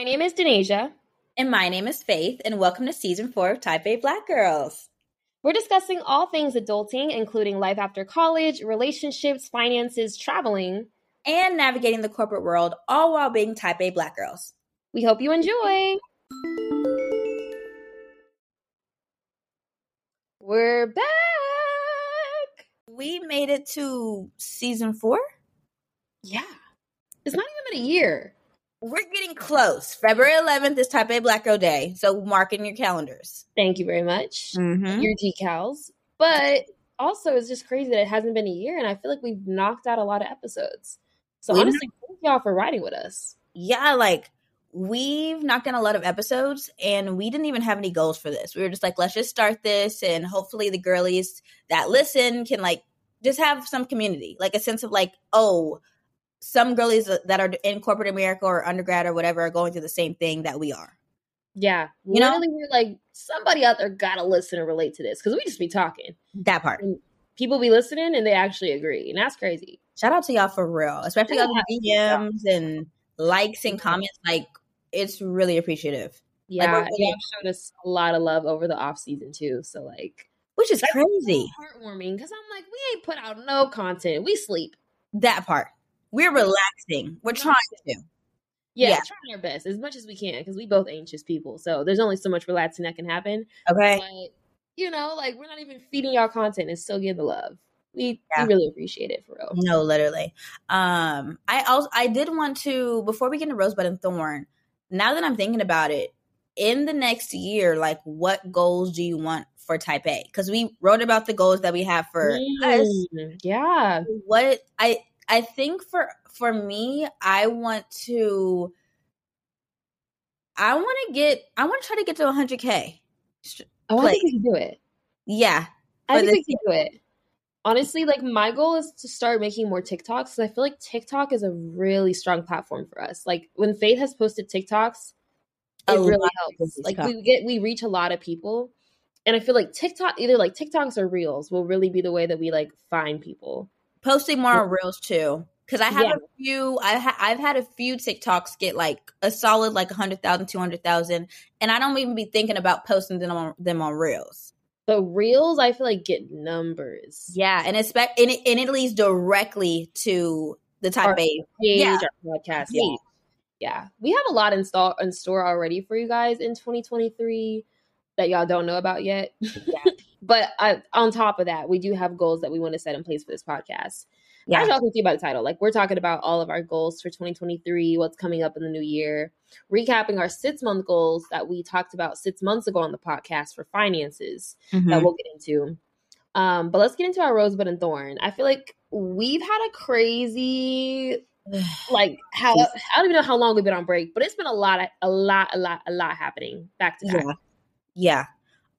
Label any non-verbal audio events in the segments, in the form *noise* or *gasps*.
My name is Denasia. And my name is Faith, and welcome to season four of Type A Black Girls. We're discussing all things adulting, including life after college, relationships, finances, traveling, and navigating the corporate world, all while being Type A Black Girls. We hope you enjoy. We're back. We made it to season four. Yeah. It's not even been a year. We're getting close. February 11th is Type A Black Girl Day. So mark in your calendars. Thank you very much. Mm-hmm. Your decals. But also, it's just crazy that it hasn't been a year. And I feel like we've knocked out a lot of episodes. So We honestly, thank y'all for riding with us. Yeah, like we've knocked down a lot of episodes and we didn't even have any goals for this. We were just like, let's just start this and hopefully the girlies that listen can like just have some community, like a sense of like, oh, some girlies uh, that are in corporate America or undergrad or whatever are going through the same thing that we are. Yeah. You know? We're like, somebody out there gotta listen and relate to this because we just be talking. That part. People be listening and they actually agree. And that's crazy. Shout out to y'all for real, especially all the DMs and likes and comments. Like, it's really appreciative, Yeah. really- y'all showed us a lot of love over the off season too. So like which is crazy. heartwarming because I'm like, we ain't put out no content. We sleep. That part. We're relaxing. We're trying to. Yeah, Yeah. trying our best as much as we can because we both anxious people. So there's only so much relaxing that can happen. Okay. But you know, like we're not even feeding y'all content and still getting the love. We Yeah. we really appreciate it for real. No, literally. Um, I also I did want to before we get into Rosebud and Thorn. Now that I'm thinking about it, in the next year, like what goals do you want for Type A? Because we wrote about the goals that we have for us. Mm, Yeah. What I I think for for me, I want to. I want to get. I want to try to get to 100k. Oh, I think we can do it. Yeah, I think we can do it. Honestly, like my goal is to start making more TikToks because I feel like TikTok is a really strong platform for us. Like when Faith has posted TikToks, A it really helps. Like we get we reach a lot of people, and I feel like TikTok either like TikToks or Reels will really be the way that we like find people. Posting more on reels too because i have Yeah. a few I ha- i've had a few tiktoks get like a solid like 100000 200000 and i don't even be thinking about posting them on them on reels But Reels, I feel like get numbers. yeah and it's and it, and it leads directly to the type Our a page, Yeah. our podcast Yeah. Yeah. We have a lot in store in store already for you guys in 2023 that y'all don't know about yet. *laughs* but I, on top of that, we do have goals that we want to set in place for this podcast. Yeah. As y'all can see by the title, like we're talking about all of our goals for 2023, what's coming up in the new year, recapping our six month goals that we talked about six months ago on the podcast for finances that Mhm. we'll get into. Um, but let's get into our rosebud and thorn. I feel like we've had a crazy *sighs* like how I don't even know how long we've been on break, but it's been a lot, a lot, a lot, a lot happening back to back. yeah yeah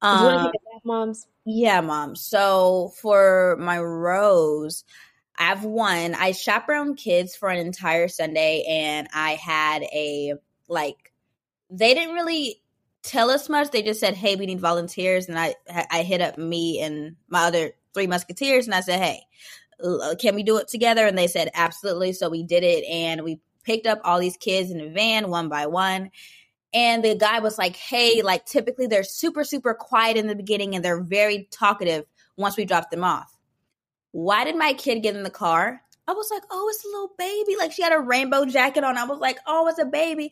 Do you want um, moms? Yeah, mom. So for my rose, I have one. I chaperoned kids for an entire Sunday and I had a like they didn't really tell us much. They just said, "Hey, we need volunteers." And I I hit up me and my other three musketeers and I said, "Hey, uh, can we do it together?" And they said, "Absolutely." So we did it and we picked up all these kids in a van one by one. And the guy was like, hey, like typically they're super, super quiet in the beginning and they're very talkative once we drop them off. Why did my kid get in the car? I was like, oh, it's a little baby. Like she had a rainbow jacket on. I was like, oh, it's a baby.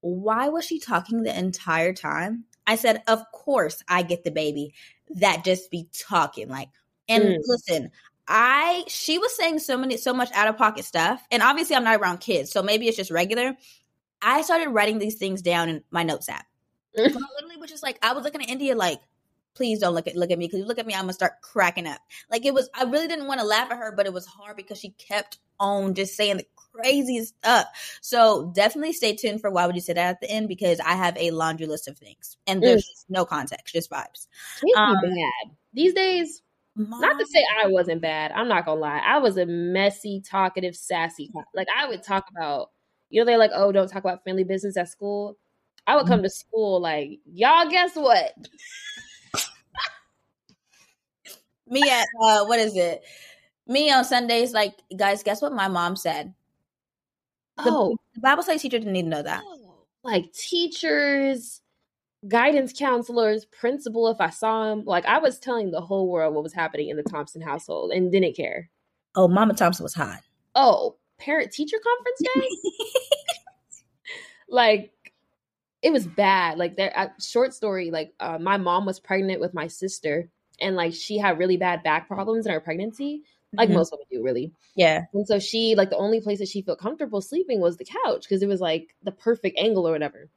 Why was she talking the entire time? I said, of course I get the baby. That just be talking. Like, and Mm. listen, I she was saying so many so much out of pocket stuff. And obviously I'm not around kids, so maybe it's just regular. I started writing these things down in my notes app. *laughs* So I literally was just like, I was looking at India like, please don't look at look at me because you look at me, I'm gonna start cracking up. Like it was, I really didn't want to laugh at her, but it was hard because she kept on just saying the craziest stuff. So definitely stay tuned for why would you say that at the end because I have a laundry list of things and there's no context, just vibes. Um, bad these days. Not to say I wasn't bad. I'm not gonna lie. I was a messy, talkative, sassy. Like I would talk about, you know, they're like, oh, don't talk about family business at school. I would come to school like, y'all, guess what? *laughs* me at uh what is it? Me on Sundays, like guys, guess what my mom said? The, Oh, the Bible study teacher didn't need to know that. oh, like teachers, guidance counselors, principal if I saw him. Like I was telling the whole world what was happening in the Thompson household and didn't care. Oh, Mama Thompson was hot. Oh, parent teacher conference day? like it was bad. Like there uh, short story, like uh, my mom was pregnant with my sister and like she had really bad back problems in her pregnancy. Like mm-hmm. most women do, really. Yeah. And so she, like, the only place that she felt comfortable sleeping was the couch because it was like the perfect angle or whatever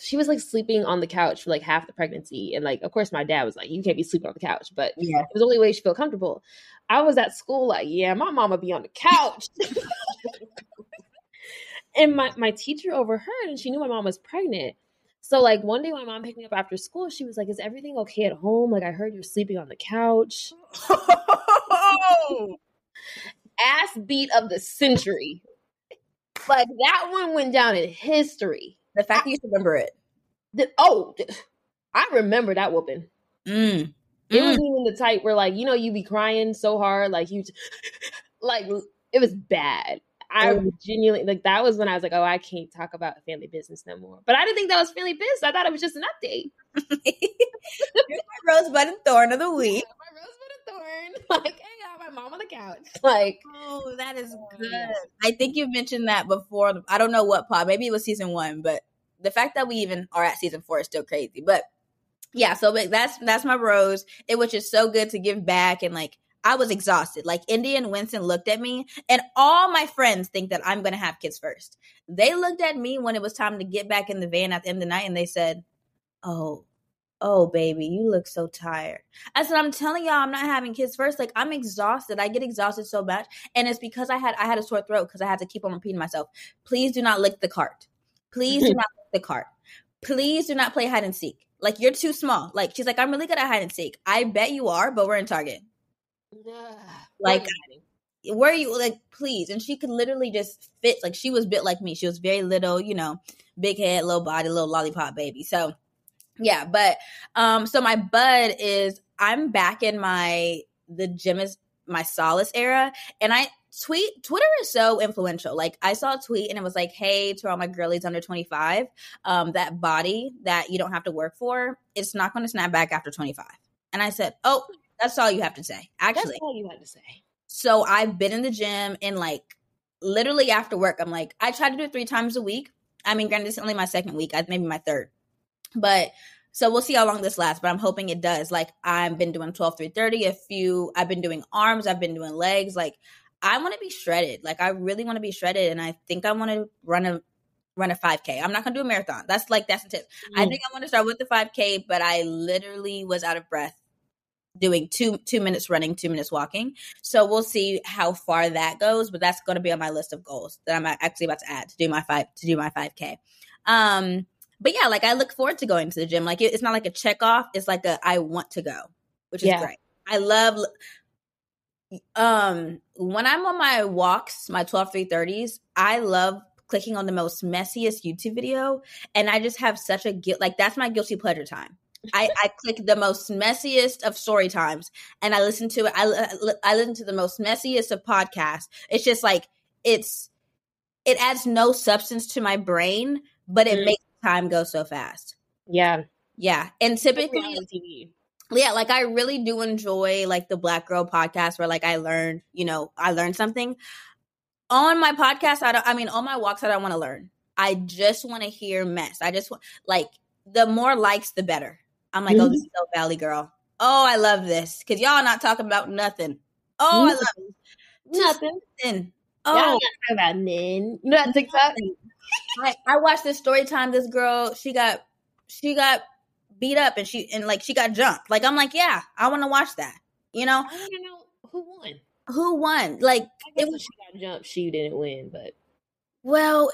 she was like sleeping on the couch for like half the pregnancy. And like, of course, my dad was like, you can't be sleeping on the couch, but yeah. it was the only way she felt comfortable. I was at school, like, yeah, my mama be on the couch. *laughs* and my, my teacher overheard and she knew my mom was pregnant. So like one day my mom picked me up after school, she was like, Is everything okay at home? Like I heard you're sleeping on the couch. *laughs* Ass beat of the century. Like that one went down in history. The fact I, you remember it. The, oh, I remember that whooping. Mm. It mm. was even the type where, like, you know, you be crying so hard, like you, *laughs* like it was bad. I oh. genuinely like that was when I was like, oh, I can't talk about family business no more. But I didn't think that was family business. I thought it was just an update. *laughs* my rosebud and thorn of the *laughs* week. my rosebud and thorn. *laughs* Like, hey, I got my mom on the couch. *laughs* Like, oh, that is oh, good. I think you mentioned that before. I don't know what pod. Maybe it was season one, but the fact that we even are at season four is still crazy. But yeah, so that's that's my rose. It was just so good to give back and like I was exhausted. Like India and Winston looked at me, and all my friends think that I'm gonna have kids first. They looked at me when it was time to get back in the van at the end of the night, and they said, "Oh, oh, baby, you look so tired." I said, "I'm telling y'all, I'm not having kids first. Like I'm exhausted. I get exhausted so much, and it's because I had I had a sore throat because I had to keep on repeating myself. Please do not lick the cart. Please do *laughs* not lick the cart. Please do not play hide and seek. Like you're too small. Like she's like, I'm really good at hide and seek. I bet you are, but we're in Target." *sighs* like where are you like please and she could literally just fit like she was bit like me she was very little you know big head little body little lollipop baby so yeah but um so my bud is i'm back in my the gym is my solace era and i tweet twitter is so influential like i saw a tweet and it was like hey to all my girlies under 25 um that body that you don't have to work for it's not going to snap back after 25 and i said oh that's all you have to say. Actually, that's all you had to say. So I've been in the gym and like literally after work, I'm like, I try to do it three times a week. I mean, granted, it's only my second week, i maybe my third, but so we'll see how long this lasts. But I'm hoping it does. Like I've been doing 12 through 30, a few. I've been doing arms. I've been doing legs. Like I want to be shredded. Like I really want to be shredded, and I think I want to run a run a 5k i'm not gonna do a marathon that's like that's the tip mm. i think i want to start with the 5k but i literally was out of breath doing two two minutes running, two minutes walking. So we'll see how far that goes, but that's going to be on my list of goals that I'm actually about to add to do my five to do my five k. Um, but yeah, like I look forward to going to the gym. Like it, it's not like a check off; it's like a I want to go, which is yeah. great. I love. Um, when I'm on my walks, my 12 330s, I love clicking on the most messiest YouTube video, and I just have such a guilt. Like that's my guilty pleasure time I, *laughs* I click the most messiest of story times and I listen to it. I, I listen to the most messiest of podcasts. It's just like, it's, it adds no substance to my brain, but it mm. makes time go so fast. Yeah. Yeah. And typically, yeah, like I really do enjoy like the Black Girl podcast where like I learn, you know, I learn something. On my podcast, I don't, I mean, on my walks, I don't want to learn. I just want to hear mess. I just want, like, the more likes, the better. I'm like, mm-hmm. oh, this is so Valley girl. Oh, I love this because y'all not talking about nothing. Oh, mm-hmm. I love it. nothing. nothing. Oh, talking about men. You know that TikTok? I, I watched this story time. This girl, she got, she got beat up and she and like she got jumped. Like I'm like, yeah, I want to watch that. You know? I don't know who won. Who won? Like it was she got jumped. She didn't win, but well,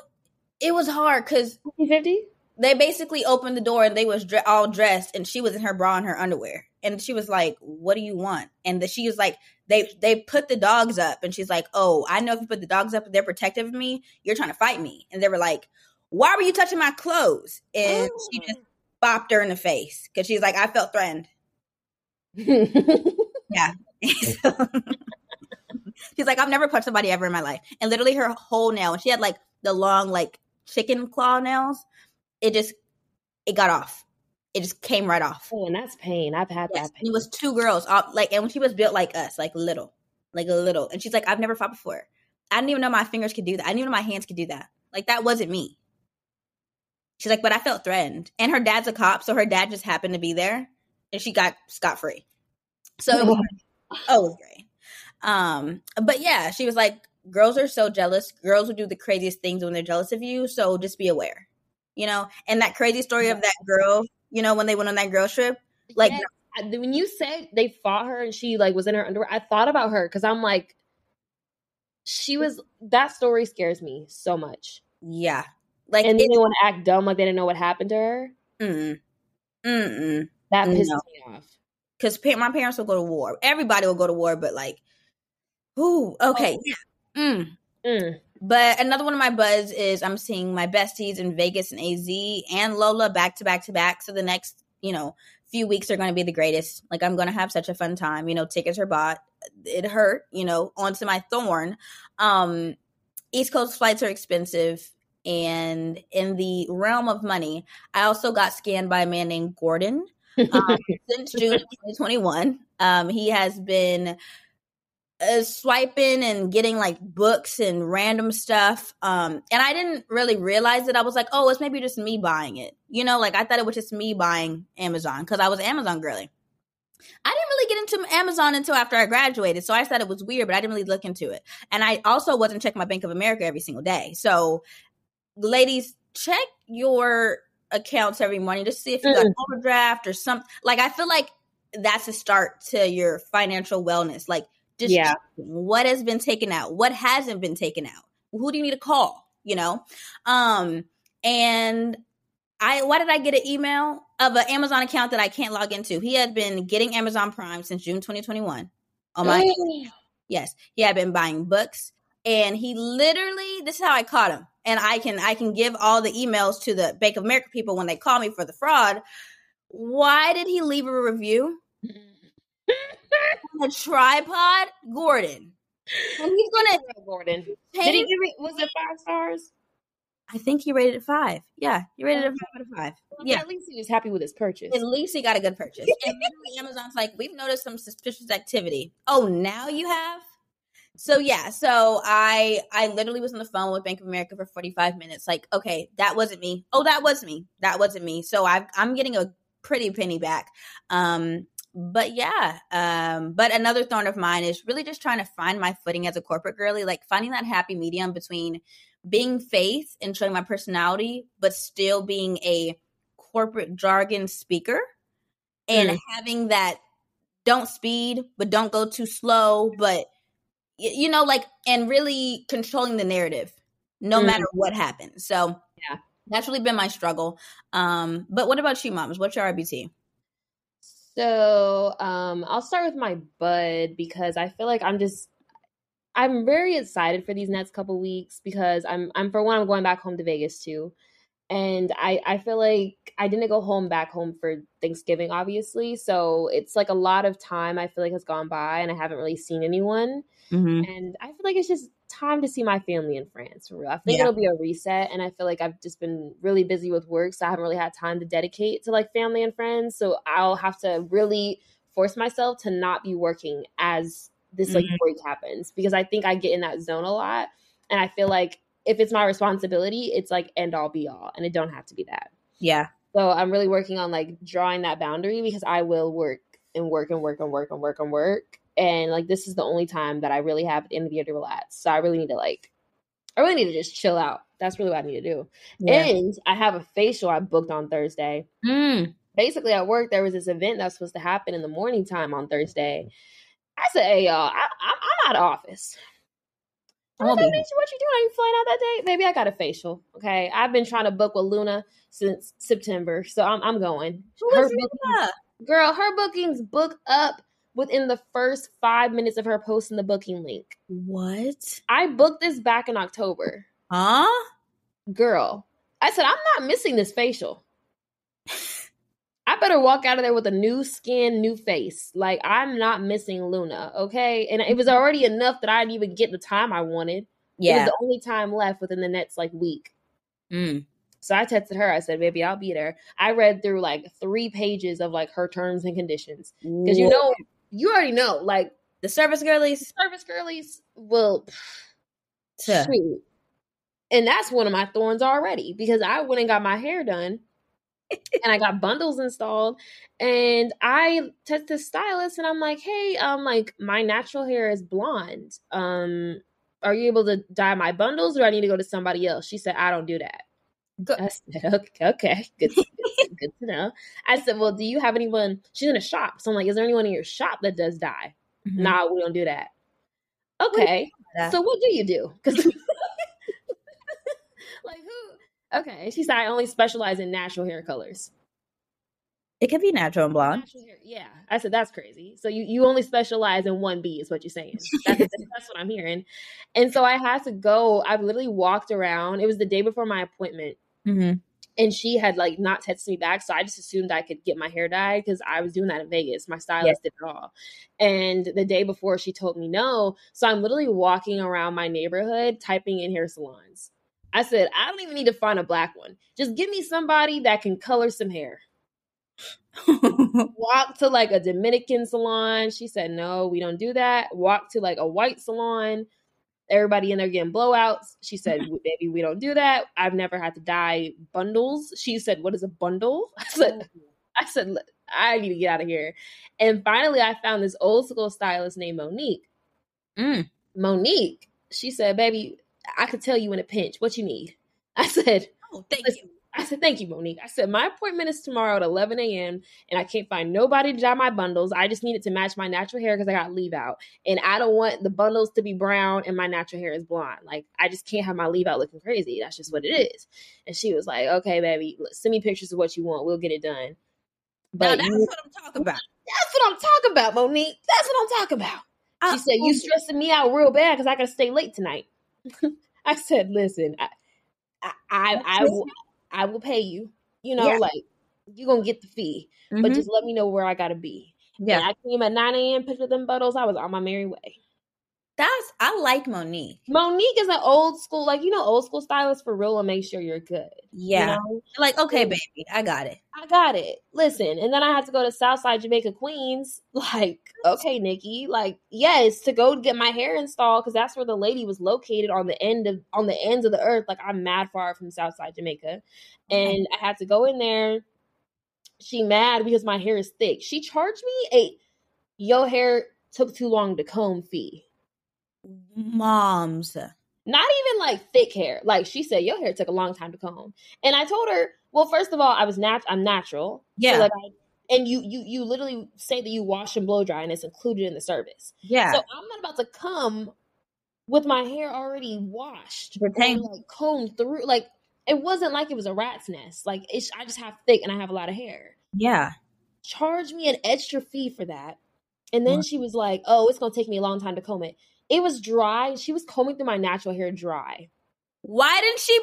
it was hard because 50 they basically opened the door and they was dre- all dressed and she was in her bra and her underwear and she was like what do you want? And the, she was like they they put the dogs up. And she's like oh i know if you put the dogs up they're protective of me you're trying to fight me. And they were like why were you touching my clothes? And oh. she just bopped her in the face because she's like i felt threatened. *laughs* Yeah. *laughs* She's like i've never punched somebody ever in my life. And literally her whole nail she had like the long like chicken claw nails it just it got off. It just came right off. Oh, and that's pain. I've had Yes, that pain. It was two girls, all, like, and when she was built like us, like little, like a little, and she's like, I've never fought before. I didn't even know my fingers could do that. I didn't even know my hands could do that. Like that wasn't me. She's like, but I felt threatened, and her dad's a cop, so her dad just happened to be there, and she got scot free. So it was, oh, it was great. Um, but yeah, she was like, girls are so jealous. Girls will do the craziest things when they're jealous of you. So just be aware, you know. And that crazy story of that girl, you know, when they went on that girl trip, like Yes. When you said they fought her and she like was in her underwear, I thought about her because I'm like, she was. That story scares me so much. yeah, like And then it, they want to act dumb like they didn't know what happened to her. mm, mm, That pisses No. me off. because pa- my parents will go to war. Everybody will go to war, but like, ooh, okay, Oh. yeah. Mm. Mm. But another one of my buzz is I'm seeing my besties in Vegas and AZ and Lola back to back to back. So the next, you know, few weeks are going to be the greatest. Like I'm going to have such a fun time. You know, tickets are bought. It hurt, you know, onto my thorn. Um, East Coast flights are expensive. And in the realm of money, I also got scanned by a man named Gordon *laughs* um, since June of 2021. Um, he has been uh, swiping and getting like books and random stuff. Um, and I didn't really realize it. I was like, oh, it's maybe just me buying it. You know, like I thought it was just me buying Amazon because I was Amazon girly. I didn't really get into Amazon until after I graduated. So I thought it was weird, but I didn't really look into it. And I also wasn't checking my Bank of America every single day. So, ladies, check your accounts every morning to see if you got Mm. overdraft or something. Like, I feel like that's a start to your financial wellness. Like, Yeah. what has been taken out, what hasn't been taken out, who do you need to call, you know? Um, and I why did I get an email of an Amazon account that I can't log into? He had been getting Amazon Prime since June 2021. On my yes, he had been buying books, and he literally this is how I caught him. And I can I can give all the emails to the Bank of America people when they call me for the fraud. Why did he leave a review? On a tripod, Gordon. And he's gonna *laughs* oh, Gordon. Did he give it? Was it five stars? I think he rated it five. Yeah, he rated it five out of five. Yeah. At least he was happy with his purchase. At least he got a good purchase. And Amazon's like, we've noticed some suspicious activity. Oh, now you have? So yeah, so I I literally was on the phone with Bank of America for 45 minutes. Like, okay, that wasn't me. Oh, that was me. That wasn't me. So I I'm getting a pretty penny back. Um but yeah, um, but another thorn of mine is really just trying to find my footing as a corporate girly, like finding that happy medium between being faith and showing my personality, but still being a corporate jargon speaker and Mm. having that don't speed, but don't go too slow, but you know, like, and really controlling the narrative no Mm. matter what happens. So, Yeah. That's really been my struggle. Um, but what about you, moms? What's your RBT? So, um, I'll start with my bud because I feel like I'm just I'm very excited for these next couple weeks because I'm I'm for one I'm going back home to Vegas too. And I I feel like I didn't go home back home for Thanksgiving obviously. So it's like a lot of time I feel like has gone by and I haven't really seen anyone. Mm-hmm. And I feel like it's just time to see my family in France for real. I think Yeah. it'll be a reset. And I feel like I've just been really busy with work. So I haven't really had time to dedicate to like family and friends. So I'll have to really force myself to not be working as this like Mhm. break happens because I think I get in that zone a lot. And I feel like if it's my responsibility, it's like end all be all. And it don't have to be that. Yeah. So I'm really working on like drawing that boundary because I will work and work and work and work and work and work. And like this is the only time that I really have at the end of the year to relax. So I really need to like I really need to just chill out. That's really what I need to do. And I have a facial I booked on Thursday. Mm. Basically at work there was this event that's supposed to happen in the morning time on Thursday. I said, Hey y'all, I, I'm, I'm out of office. I I won't said, be. "Bitch, what you doing? Are you flying out that day? Baby, I got a facial. Okay. I've been trying to book with Luna since September. So I'm I'm going. Who Her bookings- Luna? girl, her bookings book up within the first five minutes of her posting the booking link. What? I booked this back in October. Huh? Girl. I said, I'm not missing this facial. I better walk out of there with a new skin, new face. Like I'm not missing Luna, okay? And it was already enough that I didn't even get the time I wanted. Yeah. It was the only time left within the next like week. Mm. So I texted her. I said, "Baby, I'll be there." I read through like three pages of like her terms and conditions because you know, you already know, like the service girlies, service girlies will *sighs* shoot, and that's one of my thorns already because I went and got my hair done. *laughs* and I got bundles installed. And I texted the stylist and I'm like, hey, um, like my natural hair is blonde. Um, are you able to dye my bundles or I need to go to somebody else? She said, I don't do that. I said, okay, okay, good, good, good to know. I said, well, do you have anyone? She's in a shop. So I'm like, is there anyone in your shop that does dye? Mm-hmm. Nah, we don't do that. Okay. So what do you do? Because *laughs* *laughs* like who? Okay. She said, I only specialize in natural hair colors. It could be natural and blonde. Natural yeah. I said, that's crazy. So you, you only specialize in one B is what you're saying. That's, *laughs* that's what I'm hearing. And so I had to go. I've literally walked around. It was the day before my appointment. Mm-hmm. And she had like not texted me back. So I just assumed I could get my hair dyed because I was doing that in Vegas. My stylist did it all. And the day before she told me no. So I'm literally walking around my neighborhood typing in hair salons. I said, I don't even need to find a black one. Just give me somebody that can color some hair. *laughs* Walk to like a Dominican salon. She said, no, we don't do that. Walk to like a white salon. Everybody in there getting blowouts. She said, *laughs* baby, we don't do that. I've never had to dye bundles. She said, what is a bundle? *laughs* I said, I said, I need to get out of here. And finally, I found this old school stylist named Monique. Mm. Monique, she said, baby, I could tell you in a pinch what you need. *laughs* I said, Oh, thank you. I said, thank you, Monique. I said, my appointment is tomorrow at 11 a.m. and I can't find nobody to dye my bundles. I just need it to match my natural hair because I got leave out. And I don't want the bundles to be brown and my natural hair is blonde. Like, I just can't have my leave out looking crazy. That's just what it is. And she was like, okay, baby, send me pictures of what you want. We'll get it done. But now, that's you, what I'm talking about. That's what I'm talking about, Monique. That's what I'm talking about. She said, you stressing me out real bad because I got to stay late tonight. *laughs* I said, listen, I, I, I, I, I will pay you you know, yeah. like you're gonna get the fee, mm-hmm. but just let me know where I gotta be. Yeah, and I came at 9 a.m. picked up them bottles. I was on my merry way. That's I like Monique. Monique is an old school, like you know, old school stylist for real and make sure you're good. Yeah. You know? Like, okay, baby, I got it. I got it. Listen, and then I had to go to Southside Jamaica Queens. *laughs* Like, okay, Nikki, like, yes, to go get my hair installed because that's where the lady was located on the end of on the ends of the earth. Like, I'm mad far from Southside Jamaica, and I had to go in there. She mad because my hair is thick. She charged me a your hair took too long to comb fee moms. Not even like thick hair. Like she said, your hair took a long time to comb. And I told her, well, first of all, I was nat I'm natural. Yeah. So like I, and you you you literally say that you wash and blow dry and it's included in the service. Yeah. So I'm not about to come with my hair already washed, like combed through. Like it wasn't like it was a rat's nest. Like it's I just have thick and I have a lot of hair. Yeah. Charge me an extra fee for that. And then what? she was like, "Oh, it's gonna take me a long time to comb it." It was dry. She was combing through my natural hair dry. Why didn't she?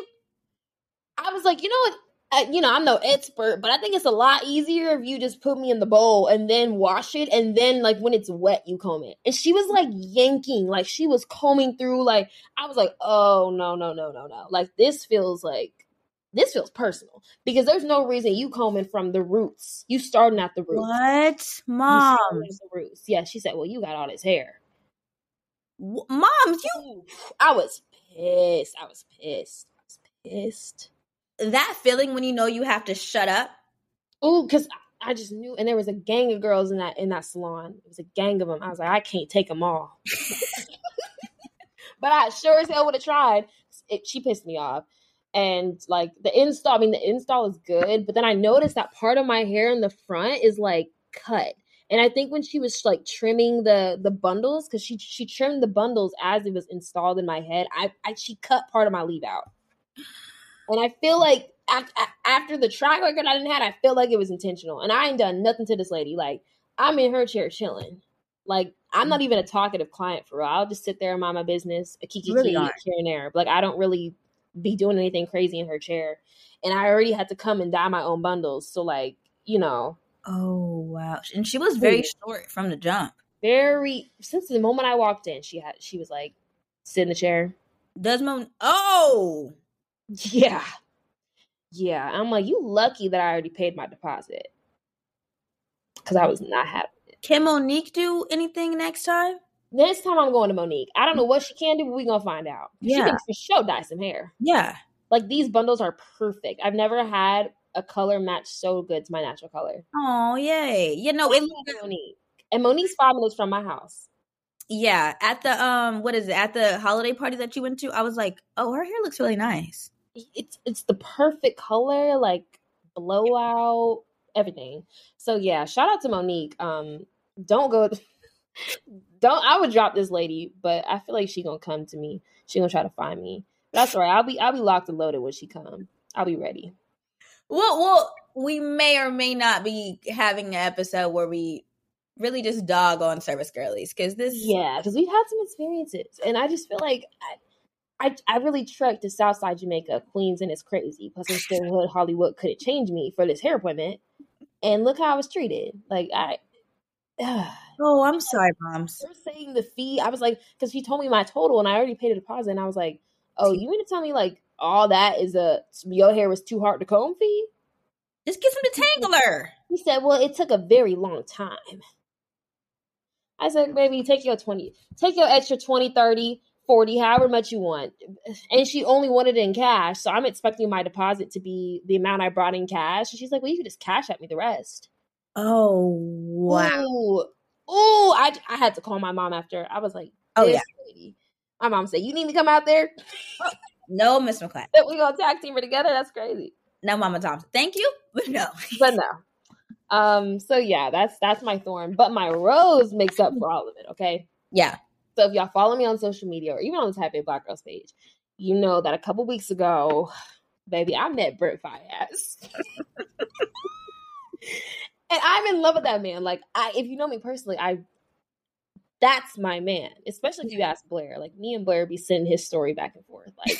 I was like, you know what? Uh, you know, I'm no expert, but I think it's a lot easier if you just put me in the bowl and then wash it, and then like when it's wet, you comb it. And she was like yanking, like she was combing through. Like I was like, oh no, no, no, no, no. Like this feels like this feels personal because there's no reason you combing from the roots. You starting at the roots. What, mom? The roots. Yeah, she said, well, you got all this hair. Mom, you. I was pissed. I was pissed. I was pissed. That feeling when you know you have to shut up. Oh, because I just knew, and there was a gang of girls in that in that salon. It was a gang of them. I was like, I can't take them all. but I sure as hell would have tried. It, she pissed me off, and like the install. I mean, the install is good, but then I noticed that part of my hair in the front is like cut. And I think when she was like trimming the the bundles, because she she trimmed the bundles as it was installed in my head, I, I she cut part of my leave out. And I feel like after, after the track record I didn't have, I feel like it was intentional. And I ain't done nothing to this lady. Like I'm in her chair chilling. Like I'm not even a talkative client for real. I'll just sit there and mind my business, a kiki really here and there. Like I don't really be doing anything crazy in her chair. And I already had to come and dye my own bundles. So like, you know, Oh wow! And she was very short from the jump. Very since the moment I walked in, she had she was like, sit in the chair. Desmond. Oh yeah. Yeah, I'm like, you lucky that I already paid my deposit because I was not happy. Can Monique do anything next time? Next time I'm going to Monique. I don't know mm. what she can do, but we're gonna find out. Yeah. She can for sure dye some hair. Yeah. Like these bundles are perfect. I've never had a color match so good to my natural color. Oh, yay. You know, it love Monique. And Monique's five minutes from my house. yeah, at the um what is it? At the holiday party that you went to, I was like, "Oh, her hair looks really nice." It's it's the perfect color, like blowout, everything. So yeah, shout out to Monique. Um, don't go *laughs* don't I would drop this lady, but I feel like she gonna come to me. She gonna try to find me. That's all right. I'll be I'll be locked and loaded when she come. I'll be ready. Well, well, we may or may not be having an episode where we really just dog on service girlies because this Yeah, because we've had some experiences, and I just feel like I, I, I really trucked to Southside Jamaica, Queens, and it's crazy. Plus, I'm still hood Hollywood. Could it change me for this hair appointment? And look how I was treated. Like I, *sighs* Oh, I'm sorry, moms. Her saying the fee, I was like, because she told me my total, and I already paid a deposit, and I was like, oh, you mean to tell me like all that is a your hair was too hard to comb fee? Just get some detangler. He said, well, it took a very long time. I said, baby, take your 20, take your extra 20, 30, 40, however much you want. And she only wanted it in cash. So I'm expecting my deposit to be the amount I brought in cash. And she's like, well, you can just cash at me the rest. Oh wow. Ooh, Ooh I, I had to call my mom after. I was like, Oh yeah. lady. My mom said, you need to come out there? *laughs* No, Miss McClain. we going to tag team her together? That's crazy. No, Mama Thompson. Thank you, but no. *laughs* But no. Um, so yeah, that's that's my thorn. But my rose makes up for all of it, okay? Yeah. So if y'all follow me on social media or even on the Type A Black Girls page, you know that a couple weeks ago, baby, I met Brent Faiyaz. *laughs* and I'm in love with that man. Like I if you know me personally, I that's my man. Especially if you ask Blair. Like me and Blair be sending his story back and forth. Like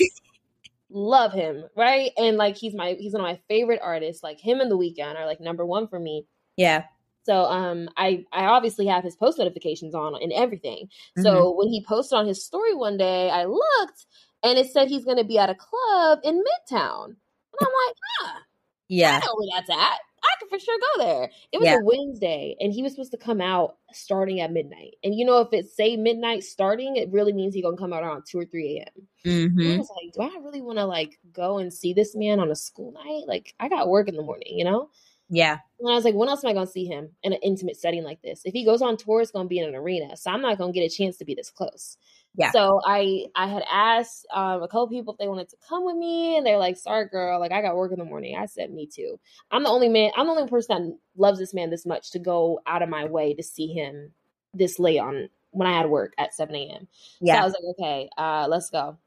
love him, right? And like he's my he's one of my favorite artists. Like him and the Weeknd are like number one for me. Yeah. So um I I obviously have his post notifications on and everything. So when he posted on his story one day, I looked and it said he's gonna be at a club in Midtown. And I'm like, huh, I Yeah. know where that's at. I could for sure go there. It was Yeah. a Wednesday and he was supposed to come out starting at midnight. And you know, if it say midnight starting, it really means he gonna come out around two or three AM. I Mm-hmm. was like, do I really wanna like go and see this man on a school night? Like I got work in the morning, you know? Yeah. And I was like, when else am I going to see him in an intimate setting like this? If he goes on tour, it's going to be in an arena. So I'm not going to get a chance to be this close. Yeah. So I I had asked um, a couple people if they wanted to come with me, and they're like, "Sorry, girl, like I got work in the morning." I said, "Me too." I'm the only man. I'm the only person that loves this man this much to go out of my way to see him this late on when I had work at 7 a.m. So I was like, "Okay, uh, let's go."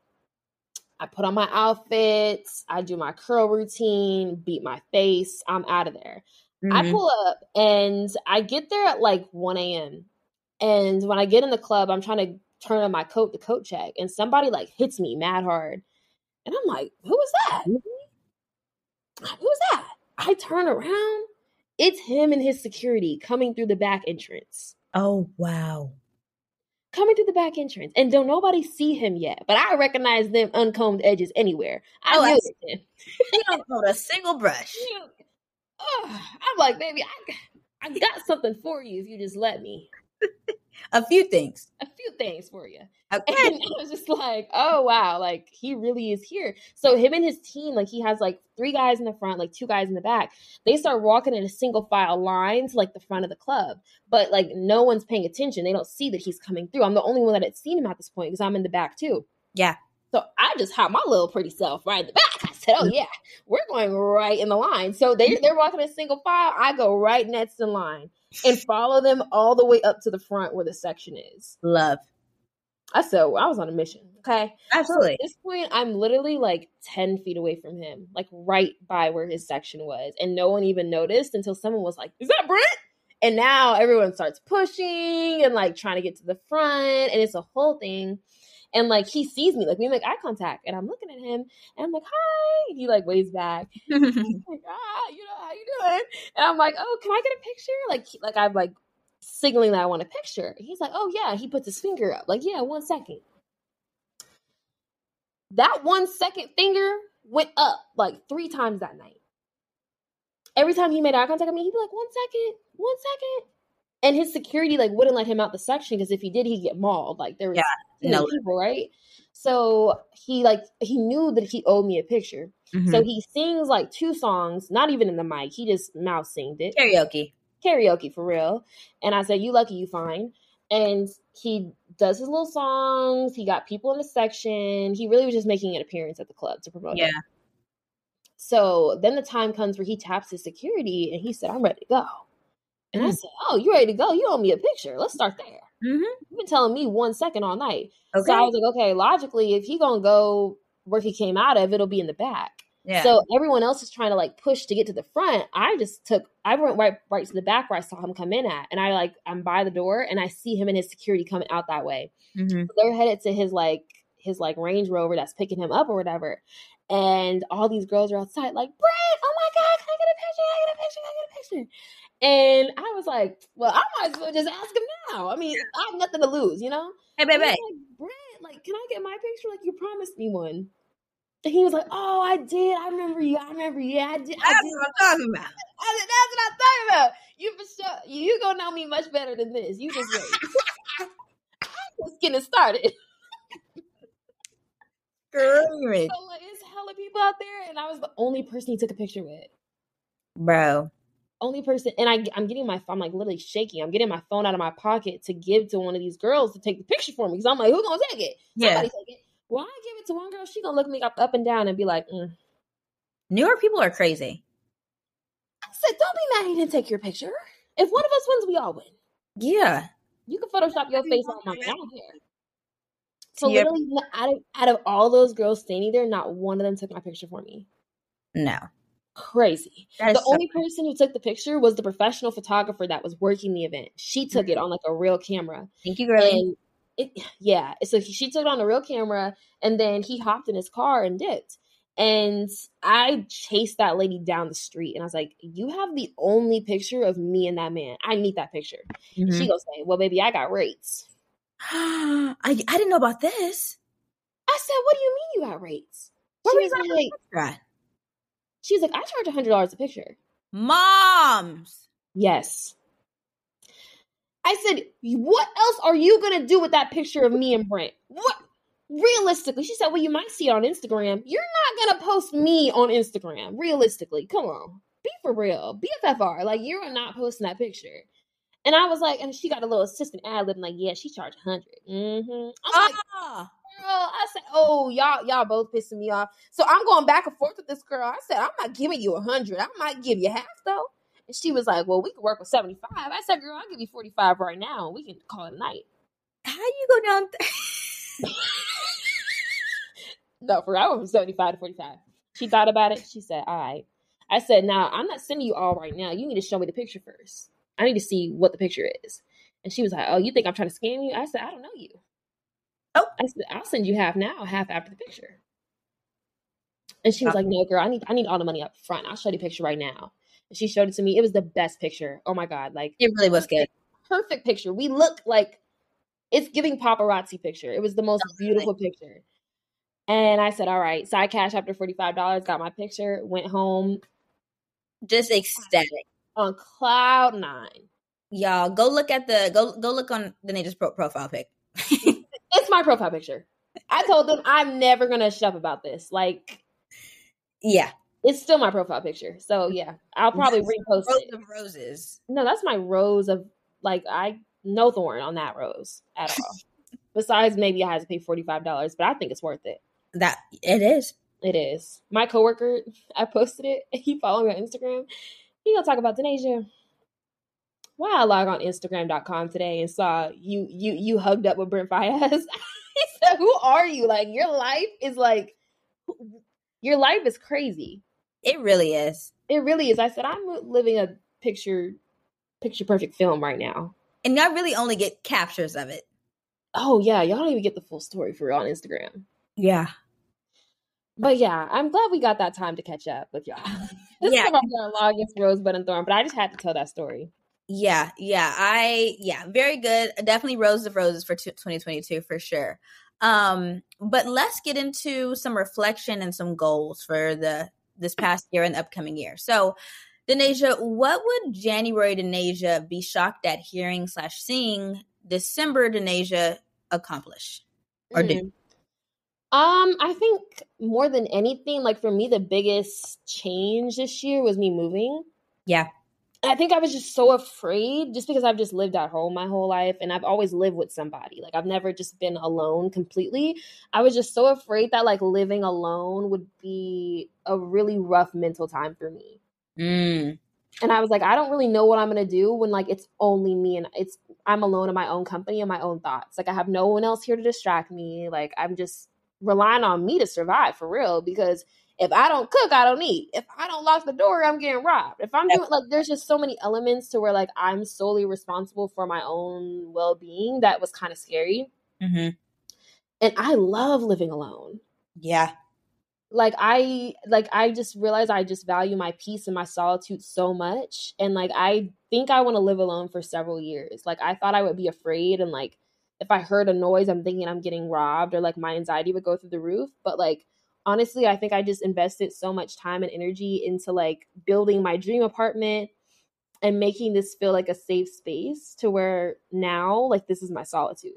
I put on my outfits. I do my curl routine, beat my face. I'm out of there. I Mhm. pull up and I get there at like 1 a.m. And when I get in the club, I'm trying to turn on my coat to coat check, and somebody like hits me mad hard. And I'm like, who was that? Mm-hmm. Who was that? I turn around. It's him and his security coming through the back entrance. Oh wow. Coming through the back entrance. And don't nobody see him yet. But I recognize them uncombed edges anywhere. I Oh, knew it. see. don't hold a single brush. *laughs* Ugh. I'm like, baby, I, I got something for you if you just let me. *laughs* A few things. Few things for you. Okay. Oh, and *laughs* I was just like, oh wow, like he really is here. So him and his team, like he has like three guys in the front, like two guys in the back. They start walking in a single file line to like the front of the club, but like no one's paying attention. They don't see that he's coming through. I'm the only one that had seen him at this point because I'm in the back too. Yeah. So I just had my little pretty self right in the back. I said, "Oh mm-hmm. yeah, we're going right in the line." So they they're walking in single file. I go right next in line and follow them all the way up to the front where the section is. Love. I said I was on a mission. Okay. So Absolutely. at this point, I'm literally like 10 feet away from him, like right by where his section was. And no one even noticed until someone was like, Is that Brent? And now everyone starts pushing and like trying to get to the front. And it's a whole thing. And like he sees me, like we make eye contact. And I'm looking at him and I'm like, Hi. He like waves back. *laughs* He's like, ah, you know, how you doing? And I'm like, oh, can I get a picture? Like, like I'm like signaling that I want a picture. He's like, oh yeah. He puts his finger up. Like, yeah, one second. That one second finger went up like three times that night. Every time he made eye contact with me, he'd be like, one second, one second. And his security like wouldn't let him out the section because if he did, he'd get mauled. Like there was Yeah, no people, right? So he like he knew that he owed me a picture. Mhm. So he sings like two songs, not even in the mic. He just mouth singed it. karaoke. Karaoke for real. And I said, You lucky, you fine. And he does his little songs. He got people in the section. He really was just making an appearance at the club to promote it. Yeah. So then the time comes where he taps his security and he said, I'm ready to go. And I Mm. said, Oh, you ready to go? You owe me a picture. Let's start there. Mhm. You've been telling me one second all night. Okay. So I was like, okay, logically, if he gonna go where he came out of, it'll be in the back. yeah. So everyone else is trying to like push to get to the front. I just took I went right right to the back where I saw him come in at. And I like I'm by the door and I see him and his security coming out that way. Mhm. They're headed to his like his like Range Rover that's picking him up or whatever. And all these girls are outside like, Brent, oh my God, can I get a picture? Can I get a picture? Can I get a picture? And I was like, well, I might as well just ask him now. I mean, I have nothing to lose, you know? Hey, baby. like, Brent, like, can I get my picture? Like, you promised me one. And he was like, oh, I did. I remember you. I remember you. I did. I That's did. what I'm talking about. *laughs* I said, that's what I'm talking about. You for sure. You gonna know me much better than this. You just wait. I'm just getting started. *laughs* Screaming. *laughs* So like, it's hella people out there, and I was the only person he took a picture with. Bro. Only person, and I, I'm getting my, I'm like literally shaking. I'm getting my phone out of my pocket to give to one of these girls to take the picture for me because I'm like, who gonna take it? Yeah. Somebody take it. Well, I give it to one girl. She gonna look me up, up and down and be like, mm. New York people are crazy. I said, don't be mad he didn't take your picture. If one of us wins, we all win. Yeah. You can Photoshop your face on mine. I don't care. So Yeah. literally, out of out of all those girls standing there, not one of them took my picture for me. No. Crazy. The so- only person who took the picture was the professional photographer that was working the event. She took Mm-hmm. it on like a real camera, Thank you, girlie. and it yeah. So he- she took it on a real camera, and then he hopped in his car and dipped. And I chased that lady down the street, and I was like, "You have the only picture of me and that man. I need that picture." Mhm. She goes, "Say, well, baby, I got rates." *gasps* I, I didn't know about this. I said, "What do you mean you got rates?" Where She was like, God. "She was like, I charge a hundred dollars a picture." Moms. Yes. I said, "What else are you gonna do with that picture of me and Brent?" What? Realistically, she said, "Well, you might see it on Instagram. You're not gonna post me on Instagram. Realistically, come on, be for real. BFFR, like you're not posting that picture." And I was like, and she got a little assistant ad lib, like, "Yeah, she charged 100 Mm-hmm. I'm like, Ah. girl. I said, oh, y'all, y'all both pissing me off. So I'm going back and forth with this girl. I said, I'm not giving you a hundred. I might give you half though. And she was like, well, we can work with 75. I said, girl, I'll give you 45 right now. and We can call it a night. How you go down? Th- *laughs* No, for I went from 75 to 45. She thought about it. She said, all right. I said, now I'm not sending you all right now. You need to show me the picture first. I need to see what the picture is. And she was like, oh, you think I'm trying to scam you? I said, I don't know you. Oh. I said, I'll send you half now, half after the picture. And she was like, no, girl, I need I need all the money up front. I'll show you the picture right now. And she showed it to me. It was the best picture. Oh my God. Like it really was good. perfect picture. We look like it's giving paparazzi picture. It was the most Definitely. beautiful picture. And I said, all right, side cash after $45, got my picture, went home Just ecstatic. on cloud nine. Y'all go look at the go go look on the Nature's pro- profile pic. *laughs* It's my profile picture. I told them I'm never gonna shut up about this. Like yeah, it's still my profile picture. So mm-hmm. yeah, I'll probably repost rose it. of roses. No, that's my rose of like I no thorn on that rose at all. *laughs* Besides, maybe I had to pay forty five dollars, but I think it's worth it. That it is. It is. My coworker, *laughs* I posted it. He followed me on Instagram. He gonna talk about Denasia. Why I log on Instagram.com today and saw you you you hugged up with Brent Faiyaz. *laughs* he said, Who are you? Like your life is like your life is crazy. It really is. It really is. I said, I'm living a picture picture perfect film right now. And y'all really only get captures of it. Oh yeah, y'all don't even get the full story for real on Instagram. Yeah. But yeah, I'm glad we got that time to catch up with y'all. *laughs* this Yeah. is about our longest rosebud and thorn, but I just had to tell that story. Yeah, yeah. I yeah, very good. Definitely rose of roses for 2022 for sure. Um, but let's get into some reflection and some goals for the this past year and the upcoming year. So, Denasia, what would January Denasia be shocked at hearing slash seeing December Denasia accomplish or do? Mm. Um, I think more than anything, like for me, the biggest change this year was me moving. Yeah. I think I was just so afraid just because I've just lived at home my whole life and I've always lived with somebody. Like I've never just been alone completely. I was just so afraid that like living alone would be a really rough mental time for me. Mm. And I was like, I don't really know what I'm gonna do when like it's only me and it's I'm alone in my own company and my own thoughts. Like I have no one else here to distract me. Like I'm just relying on me to survive for real because if I don't cook, I don't eat. If I don't lock the door, I'm getting robbed. If I'm doing like there's just so many elements to where like I'm solely responsible for my own well-being that was kind of scary. Mm-hmm. And I love living alone. Yeah. Like I like I just realized I just value my peace and my solitude so much and like I think I want to live alone for several years. Like I thought I would be afraid and like if I heard a noise, I'm thinking I'm getting robbed or like my anxiety would go through the roof. But like honestly, I think I just invested so much time and energy into like building my dream apartment and making this feel like a safe space to where now like this is my solitude.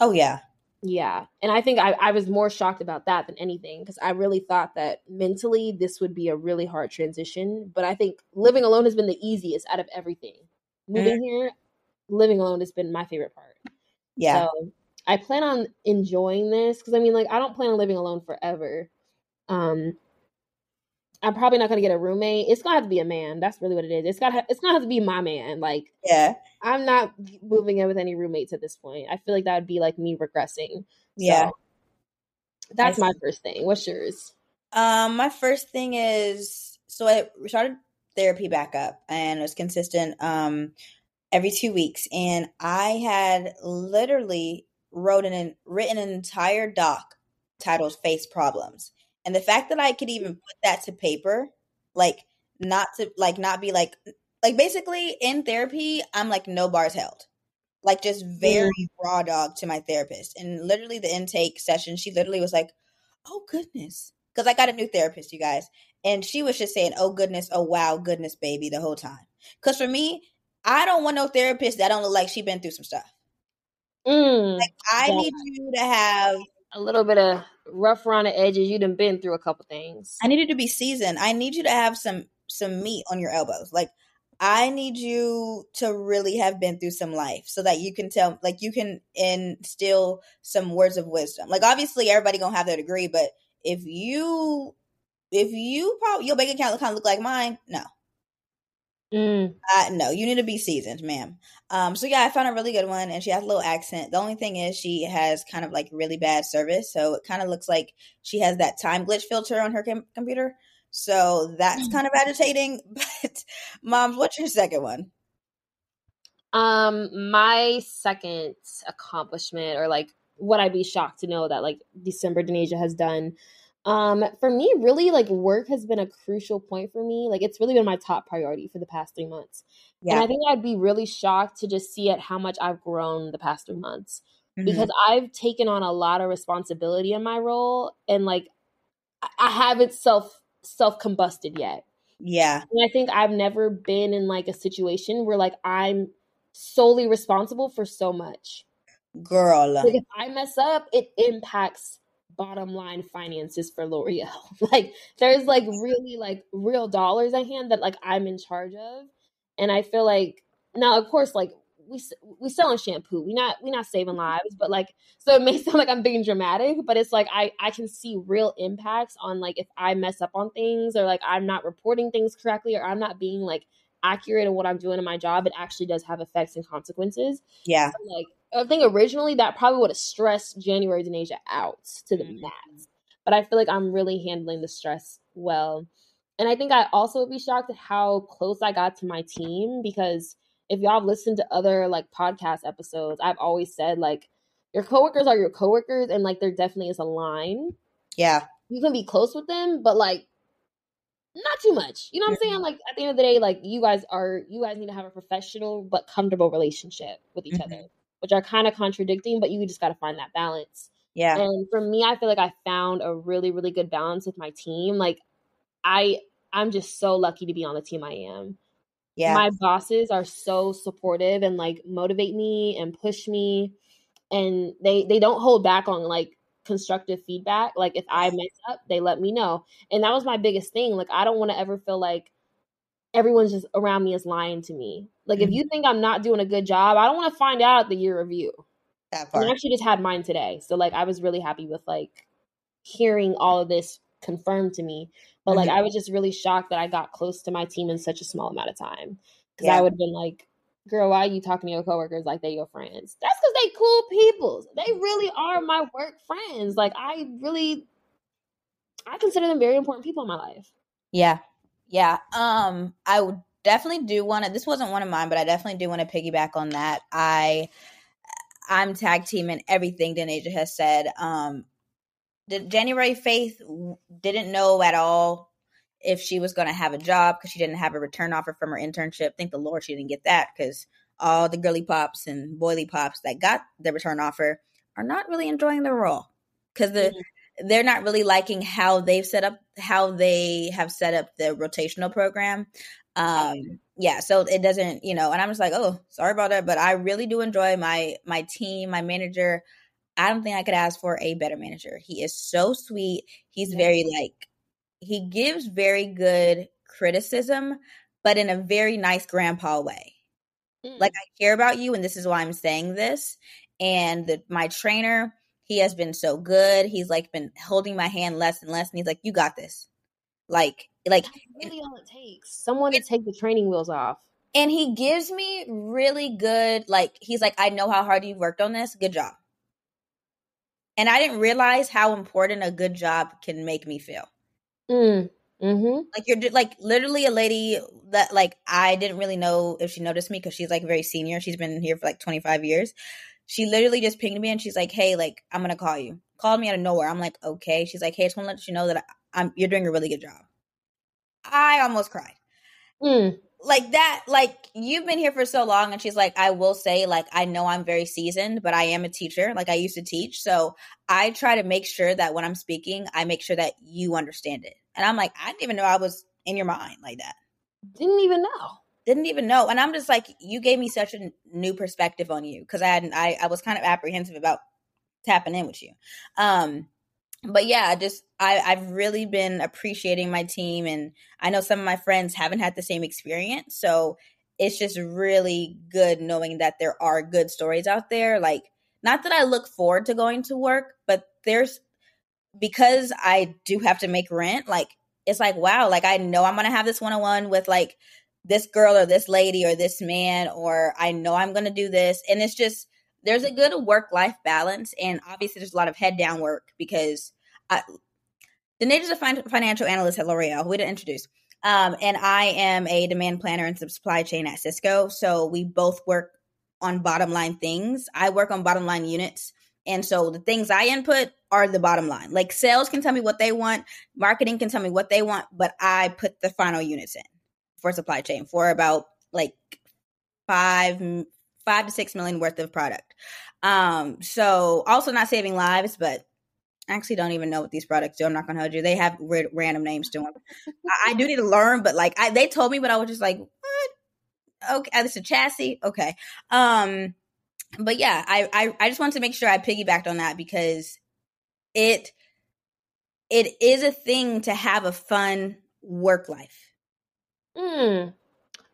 Oh yeah. Yeah. And I think I, I was more shocked about that than anything because I really thought that mentally this would be a really hard transition. But I think living alone has been the easiest out of everything. Moving mm-hmm. here, living alone has been my favorite part. Yeah. So I plan on enjoying this because I mean, like, I don't plan on living alone forever. Um, I'm probably not gonna get a roommate. It's gonna have to be a man. That's really what it is. It's got it's gonna have to be my man. Like, yeah, I'm not moving in with any roommates at this point. I feel like that would be like me regressing. Yeah, so, that's my first thing. What's yours? Um, my first thing is so I started therapy back up and it was consistent. Um, every two weeks, and I had literally wrote an written an entire doc titled "Face Problems," and the fact that I could even put that to paper, like not to like not be like like basically in therapy, I'm like no bars held. Like just very mm. raw dog to my therapist. And literally the intake session, she literally was like, Oh goodness. Because I got a new therapist, you guys. And she was just saying, Oh goodness, oh wow, goodness, baby, the whole time. Because for me, I don't want no therapist that don't look like she been through some stuff. Mm, like I yeah. need you to have a little bit of rough around the edges. You done been through a couple things. I need you to be seasoned. I need you to have some some meat on your elbows. Like I need you to really have been through some life so that you can tell like you can instill some words of wisdom. Like obviously everybody gonna have their degree, but if you if you probably your bank account kind of look like mine, no. Mm. Uh, no, you need to be seasoned, ma'am. Um, so yeah, I found a really good one, and she has a little accent. The only thing is, she has kind of like really bad service, so it kind of looks like she has that time glitch filter on her com- computer. So that's mm. kind of agitating. *laughs* But, moms, what's your second one? Um, my second accomplishment, or like what I'd be shocked to know that like December Denasia has done um, for me, really, like work has been a crucial point for me. Like it's really been my top priority for the past three months. Yeah. And I think I'd be really shocked to just see at how much I've grown the past three months mm-hmm. because I've taken on a lot of responsibility in my role and like I haven't self self combusted yet. Yeah. And I think I've never been in like a situation where like I'm solely responsible for so much. Girl. Like if I mess up, it impacts bottom line finances for L'Oreal. *laughs* like there's like really like real dollars at hand that like I'm in charge of. And I feel like now of course like we we selling shampoo. We not we not saving mm-hmm. lives, but like so it may *laughs* sound like I'm being dramatic, but it's like I I can see real impacts on like if I mess up on things or like I'm not reporting things correctly or I'm not being like accurate in what I'm doing in my job, it actually does have effects and consequences. Yeah. So, like I think originally that probably would have stressed January Denasia out to the mm-hmm. max. But I feel like I'm really handling the stress well. And I think I also would be shocked at how close I got to my team because if y'all have listened to other like podcast episodes, I've always said like your coworkers are your coworkers and like there definitely is a line. Yeah. You can be close with them, but like not too much. You know what I'm saying? Mm-hmm. Like at the end of the day, like you guys are you guys need to have a professional but comfortable relationship with each mm-hmm. other which are kind of contradicting, but you just got to find that balance. Yeah. And for me, I feel like I found a really, really good balance with my team. Like I I'm just so lucky to be on the team I am. Yeah. My bosses are so supportive and like motivate me and push me and they they don't hold back on like constructive feedback. Like if I mess up, they let me know. And that was my biggest thing. Like I don't want to ever feel like everyone's just around me is lying to me. Like mm-hmm. if you think I'm not doing a good job, I don't want to find out the year review. That part. And I actually just had mine today. So like I was really happy with like hearing all of this confirmed to me. But like mm-hmm. I was just really shocked that I got close to my team in such a small amount of time. Because yeah. I would have been like, girl, why are you talking to your coworkers like they your friends? That's because they cool people. They really are my work friends. Like I really I consider them very important people in my life. Yeah. Yeah. Um, I would definitely do want to this wasn't one of mine, but I definitely do want to piggyback on that. I I'm tag teaming everything Denasia has said. Um, the January Faith didn't know at all if she was going to have a job because she didn't have a return offer from her internship. Thank the Lord she didn't get that because all the girly pops and boily pops that got the return offer are not really enjoying the role because the mm-hmm. they're not really liking how they've set up how they have set up the rotational program. Um, yeah, so it doesn't, you know, and I'm just like, oh, sorry about that, but I really do enjoy my my team, my manager. I don't think I could ask for a better manager. He is so sweet. He's very like he gives very good criticism, but in a very nice grandpa way. Mm. Like I care about you and this is why I'm saying this. And the, my trainer, he has been so good. He's like been holding my hand less and less and he's like you got this. Like like That's really all it takes. Someone to take the training wheels off. And he gives me really good, like, he's like, I know how hard you've worked on this. Good job. And I didn't realize how important a good job can make me feel. Mm. Mm-hmm. Like you're like literally a lady that like I didn't really know if she noticed me because she's like very senior. She's been here for like 25 years. She literally just pinged me and she's like, "Hey, like I'm gonna call you." Called me out of nowhere. I'm like, "Okay." She's like, "Hey, I just want to let you know that I'm you're doing a really good job." I almost cried. Mm. Like that, like you've been here for so long, and she's like, I will say, like, I know I'm very seasoned, but I am a teacher. Like, I used to teach. So I try to make sure that when I'm speaking, I make sure that you understand it. And I'm like, I didn't even know I was in your mind like that. Didn't even know. Didn't even know. And I'm just like, you gave me such a new perspective on you because I hadn't, I, I was kind of apprehensive about tapping in with you. Um, but yeah, just I, I've really been appreciating my team, and I know some of my friends haven't had the same experience, so it's just really good knowing that there are good stories out there. Like, not that I look forward to going to work, but there's because I do have to make rent. Like, it's like wow, like I know I'm gonna have this one on one with like this girl or this lady or this man, or I know I'm gonna do this, and it's just there's a good work life balance, and obviously there's a lot of head down work because I, Denise is a financial analyst at L'Oreal, we didn't introduce. Um, and I am a demand planner and supply chain at Cisco. So we both work on bottom line things. I work on bottom line units. And so the things I input are the bottom line. Like sales can tell me what they want, marketing can tell me what they want, but I put the final units in for supply chain for about like five five to six million worth of product. Um, so also not saving lives, but I actually don't even know what these products do. I'm not gonna hold you. They have weird, random names to them. I, I, do need to learn, but like I, they told me, but I was just like, what? Okay, this is a chassis. Okay. Um, but yeah, I, I I just wanted to make sure I piggybacked on that because it it is a thing to have a fun work life. Mm,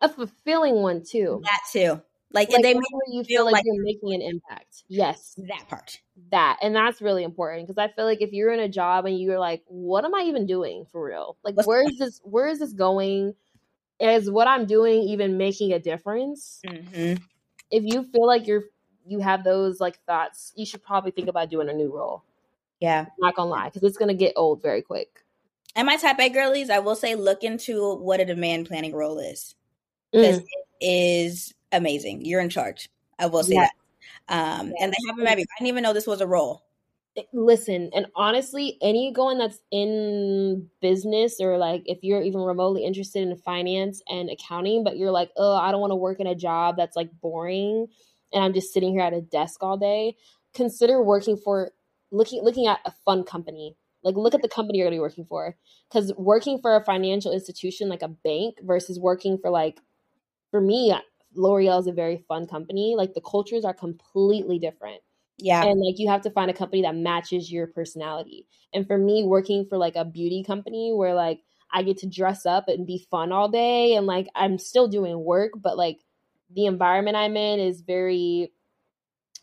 a fulfilling one too. That too. Like, like they make you feel, like, like, you're making an impact. Yes. That part. That. And that's really important because I feel like if you're in a job and you're like, what am I even doing for real? Like What's where is this where is this going? Is what I'm doing even making a difference? Mm-hmm. If you feel like you're you have those like thoughts, you should probably think about doing a new role. Yeah. I'm not gonna lie, because it's gonna get old very quick. And my type A girlies, I will say look into what a demand planning role is. Because mm. it is amazing. You're in charge. I will say that. Um. And they have a baby. I didn't even know this was a role. Listen, and honestly, anyone that's in business or like if you're even remotely interested in finance and accounting, but you're like, oh, I don't want to work in a job that's like boring and I'm just sitting here at a desk all day, consider working for looking looking at a fun company. Like look at the company you're going to be working for cuz working for a financial institution like a bank versus working for like for me L'Oreal is a very fun company. Like the cultures are completely different. Yeah. And like you have to find a company that matches your personality. And for me working for like a beauty company where like I get to dress up and be fun all day and like I'm still doing work but like the environment I'm in is very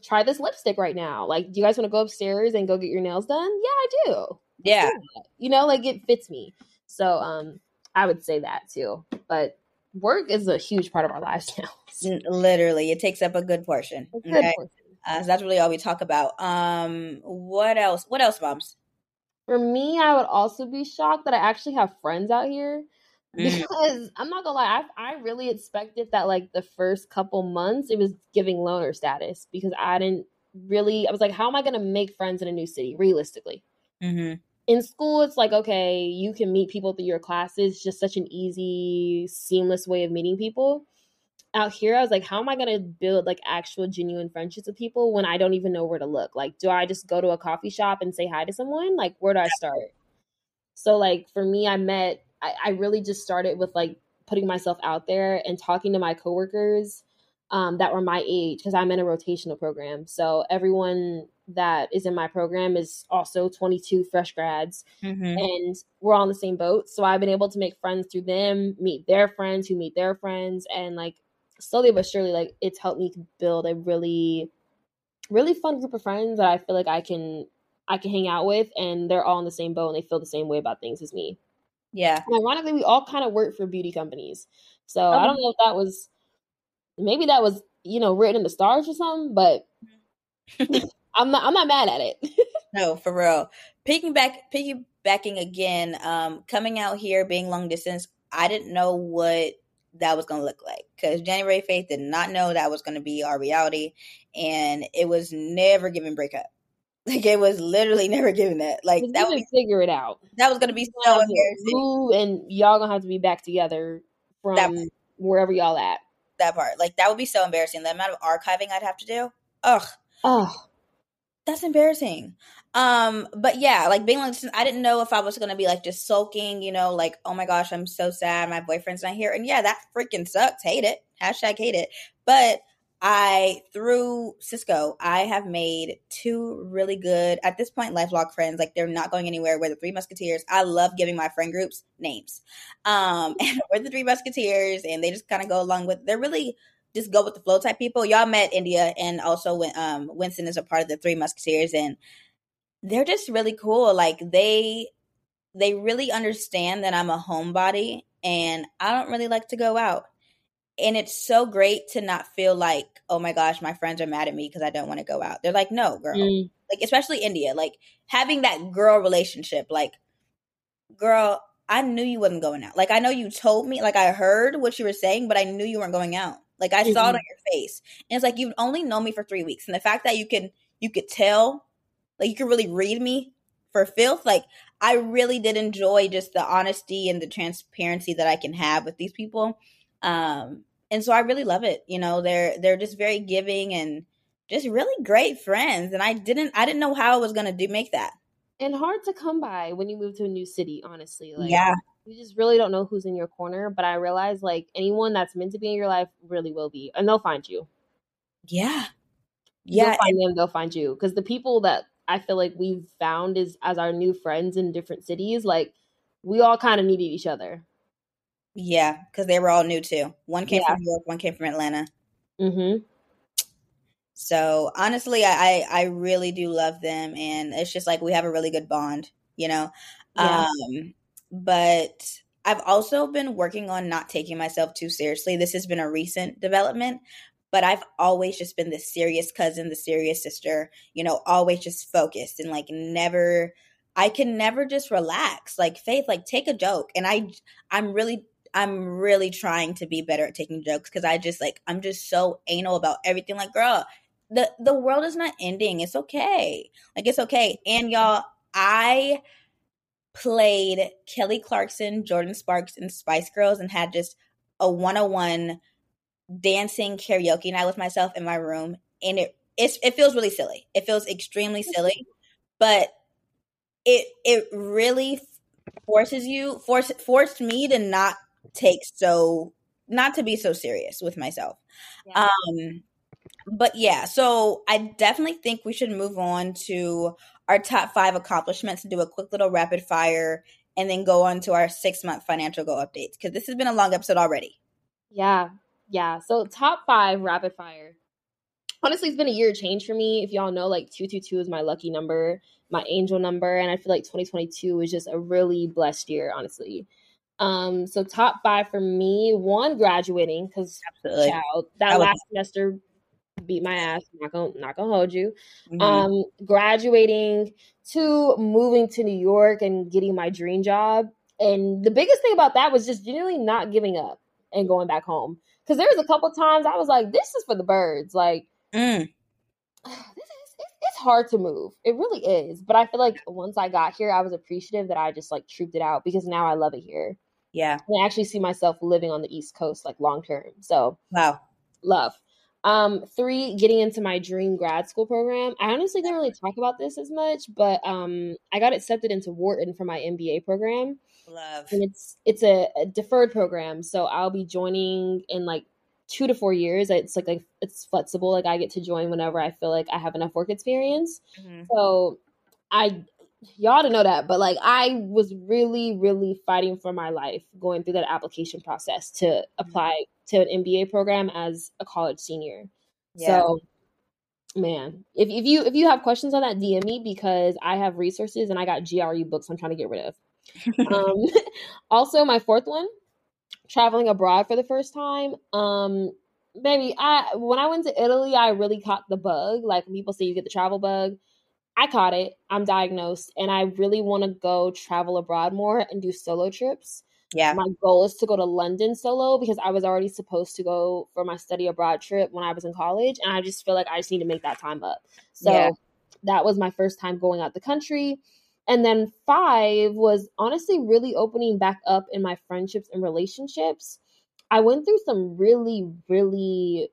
try this lipstick right now. Like, do you guys want to go upstairs and go get your nails done? Yeah, I do. Yeah. You know, like it fits me. So um I would say that too. But work is a huge part of our lives now. *laughs* Literally, it takes up a good portion. A good okay? portion. Uh, so that's really all we talk about. Um, what else? What else, moms? For me, I would also be shocked that I actually have friends out here *laughs* mm. because mm. I'm not gonna lie, I, I really expected that like the first couple months it was giving loner status because I didn't really. I was like, how am I gonna make friends in a new city realistically? Mm-hmm in school it's like okay you can meet people through your classes just such an easy seamless way of meeting people. Out here i was like how am i going to build like actual genuine friendships with people when i don't even know where to look? Like do i just go to a coffee shop and say hi to someone? Like where do i start? So like for me i met i, I really just started with like putting myself out there and talking to my coworkers um, that were my age because i'm in a rotational program. So everyone that is in my program is also 22 fresh grads mm-hmm. and we're all in the same boat. So i've been able to make friends through them meet their friends who meet their friends and like slowly but surely like it's helped me to build a really really fun group of friends that i feel like i can i can hang out with and they're all in the same boat and they feel the same way about things as me. Yeah. And ironically we all kind of work for beauty companies. So i don't know if that was maybe that was you know written in the stars or something but *laughs* I'm not I'm not mad at it. *laughs* no, for real. Picking back piggybacking again, um, coming out here being long distance, I didn't know what that was going to look like because January Faith did not know that was going to be our reality, and it was never given breakup. *laughs* Like it was literally never given that. Like that would figure it out. That was going to be so embarrassing. Move and y'all gonna have to be back together from that, wherever y'all at. That part, like that would be so embarrassing. The amount of archiving I'd have to do. Ugh. Ugh that's embarrassing. Um, but yeah, like being like, I didn't know if I was gonna be like just sulking, you know, like, oh my gosh, I'm so sad, my boyfriend's not here. And yeah, that freaking sucks. Hate it. Hashtag hate it. But I through Cisco, I have made two really good at this point lifelong friends. Like they're not going anywhere. We're the Three Musketeers. I love giving my friend groups names. Um, *laughs* and we're the Three Musketeers, and they just kind of go along with. They're really just go with the flow type people. Y'all met India and also when um Winston is a part of the Three Musketeers and they're just really cool. Like they they really understand that I'm a homebody and I don't really like to go out. And it's so great to not feel like, oh my gosh, my friends are mad at me because I don't want to go out. They're like, no, girl. Mm. Like, especially India, like having that girl relationship, like, girl, I knew you wasn't going out. Like, I know you told me, like, I heard what you were saying, but I knew you weren't going out. Like I mm-hmm. saw it mm-hmm. on your face. And it's like you've only known me for three weeks. And the fact that you can you could tell, like you could really read me for filth, like I really did enjoy just the honesty and the transparency that I can have with these people. Um and so I really love it. You know, they're they're just very giving and just really great friends. And I didn't I didn't know how I was gonna do make that. And hard to come by when you move to a new city, honestly. Like yeah you just really don't know who's in your corner. But I realize like anyone that's meant to be in your life really will be, and they'll find you. Yeah, yeah. You'll find them, they'll find you. Because the people that I feel like we've found is as our new friends in different cities, like we all kind of needed each other. Yeah, because they were all new too. One came yeah. from New York, one came from Atlanta. Mm-hmm. So honestly, I, I really do love them, and it's just like we have a really good bond, you know. Yeah. Um, but I've also been working on not taking myself too seriously. This has been a recent development, but I've always just been the serious cousin, the serious sister, you know, always just focused and like never I can never just relax. Like Faith, like take a joke. And I I'm really I'm really trying to be better at taking jokes because I just like I'm just so anal about everything. Like, girl, the the world is not ending. It's okay. Like it's okay. And y'all, I played Kelly Clarkson, Jordin Sparks, and Spice Girls and had just a 101 dancing karaoke night with myself in my room. And it it feels really silly. It feels extremely silly. but it it really forces you force forced me to not take so not to be so serious with myself. Yeah. Um but yeah, so I definitely think we should move on to our top 5 accomplishments and do a quick little rapid fire and then go on to our 6 month financial goal updates cuz this has been a long episode already. Yeah. Yeah. So top 5 rapid fire. Honestly, it's been a year of change for me. If y'all know like 222 is my lucky number my angel number. And I feel like 2022 was just a really blessed year, honestly. Um, so top five for me, one graduating because child that last semester beat my ass. Not gonna not gonna hold you. Mm-hmm. Um, graduating, to moving to New York and getting my dream job. And the biggest thing about that was just genuinely not giving up and going back home. Because there was a couple times I was like, "This is for the birds." Like, mm. *sighs* this it's hard to move. It really is. But I feel like once I got here, I was appreciative that I just like trooped it out because now I love it here. Yeah. And I actually see myself living on the East Coast like long term. So wow. Love. Um, three, getting into my dream grad school program. I honestly didn't really talk about this as much, but um I got accepted into Wharton for my MBA program. Love. And it's it's a, a deferred program. So I'll be joining in like two to four years. It's like a, it's flexible. Like I get to join whenever I feel like I have enough work experience. Mm-hmm. So I y'all to know that, but like I was really, really fighting for my life going through that application process to mm-hmm. apply to an MBA program as a college senior. Yeah. So man, if, if you if you have questions on that, DM me because I have resources and I got GRE books I'm trying to get rid of. *laughs* um, *laughs* also, my fourth one traveling abroad for the first time. Um, baby, I when I went to Italy, I really caught the bug. Like people say you get the travel bug. I caught it. I'm diagnosed, and I really want to go travel abroad more and do solo trips. Yeah. My goal is to go to London solo because I was already supposed to go for my study abroad trip when I was in college. And I just feel like I just need to make that time up. So yeah. that was my first time going out the country. And then five was honestly really opening back up in my friendships and relationships. I went through some really, really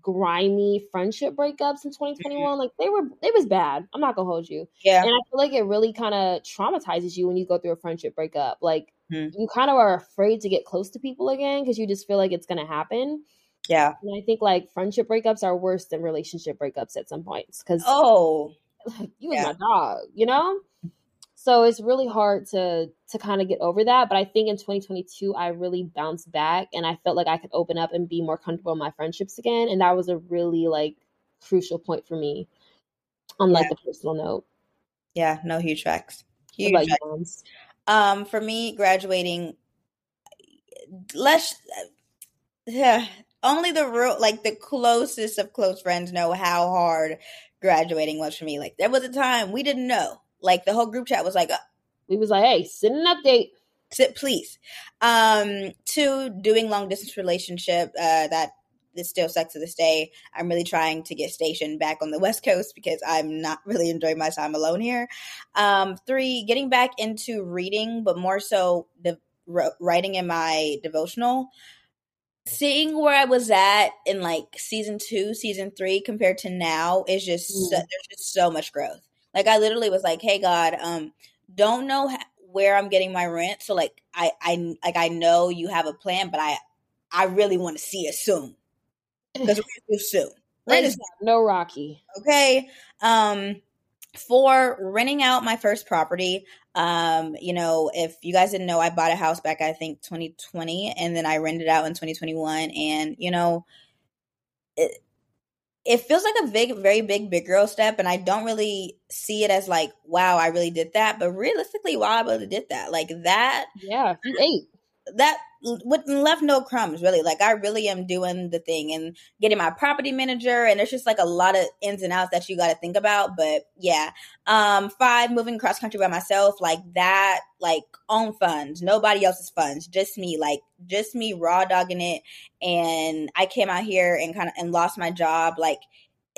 grimy friendship breakups in 2021. Mm-hmm. Like they were, it was bad. I'm not gonna hold you. Yeah. And I feel like it really kind of traumatizes you when you go through a friendship breakup. Like mm-hmm. you kind of are afraid to get close to people again because you just feel like it's gonna happen. Yeah. And I think like friendship breakups are worse than relationship breakups at some points because oh, *laughs* you yeah. was my dog, you know. So it's really hard to to kind of get over that. But I think in 2022 I really bounced back and I felt like I could open up and be more comfortable in my friendships again. And that was a really like crucial point for me on like yeah. the personal note. Yeah, no huge facts. Huge facts. Um, for me, graduating less yeah, only the real like the closest of close friends know how hard graduating was for me. Like there was a time we didn't know like the whole group chat was like, uh, we was like, hey, send an update. Sit, please. Um, two, doing long distance relationship. Uh, that this still sucks to this day. I'm really trying to get stationed back on the *laughs* West Coast because I'm not really enjoying my time alone here. Um, three, getting back into reading, but more so the writing in my devotional. Seeing where I was at in like season two, season three compared to now is just mm. so, there's just so much growth. Like I literally was like, "Hey God, um, don't know where I'm getting my rent, so like I I like I know you have a plan, but I I really want to see it soon because we're too soon. Rent is no Rocky. Okay. Um, for renting out my first property, um, you know, if you guys didn't know, I bought a house back I think 2020, and then I rented out in 2021, and you know. It, it feels like a big, very big, big girl step, and I don't really see it as like, wow, I really did that. But realistically, wow, I really did that. Like that, yeah, you ate that with left no crumbs really. Like i really am doing the thing and getting my property manager and there's just like a lot of ins and outs that you got to think about but yeah. Um five moving cross country by myself like that like own funds nobody else's funds just me like just me raw dogging it and i came out here and kind of and lost my job like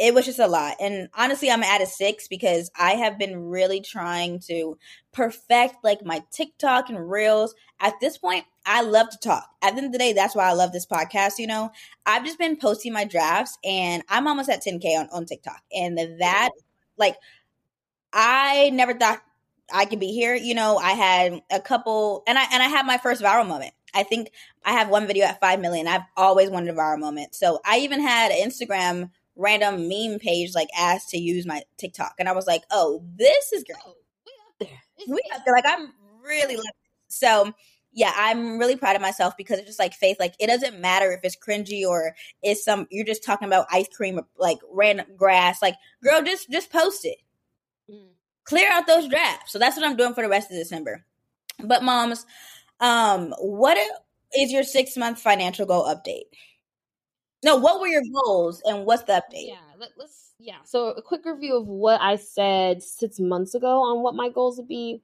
it was just a lot. And honestly, I'm at a six because I have been really trying to perfect like my TikTok and reels. At this point, I love to talk. At the end of the day, that's why I love this podcast. You know, I've just been posting my drafts and I'm almost at 10K on, on TikTok. And that, like, I never thought I could be here. You know, I had a couple, and I and I had my first viral moment. I think I have one video at five million. I've always wanted a viral moment. So I even had Instagram random meme page like asked to use my TikTok, and I was like, "Oh, this is great. Oh, we up there. We up there. Like I'm really like so." Yeah, I'm really proud of myself because it's just like faith. Like it doesn't matter if it's cringy or it's some you're just talking about ice cream or like random grass. Like, girl, just just post it. Mm. Clear out those drafts. So that's what I'm doing for the rest of December. But moms, um, what is your six month financial goal update? No, what were your goals and what's the update? Yeah, let, us yeah. So a quick review of what I said six months ago on what my goals would be.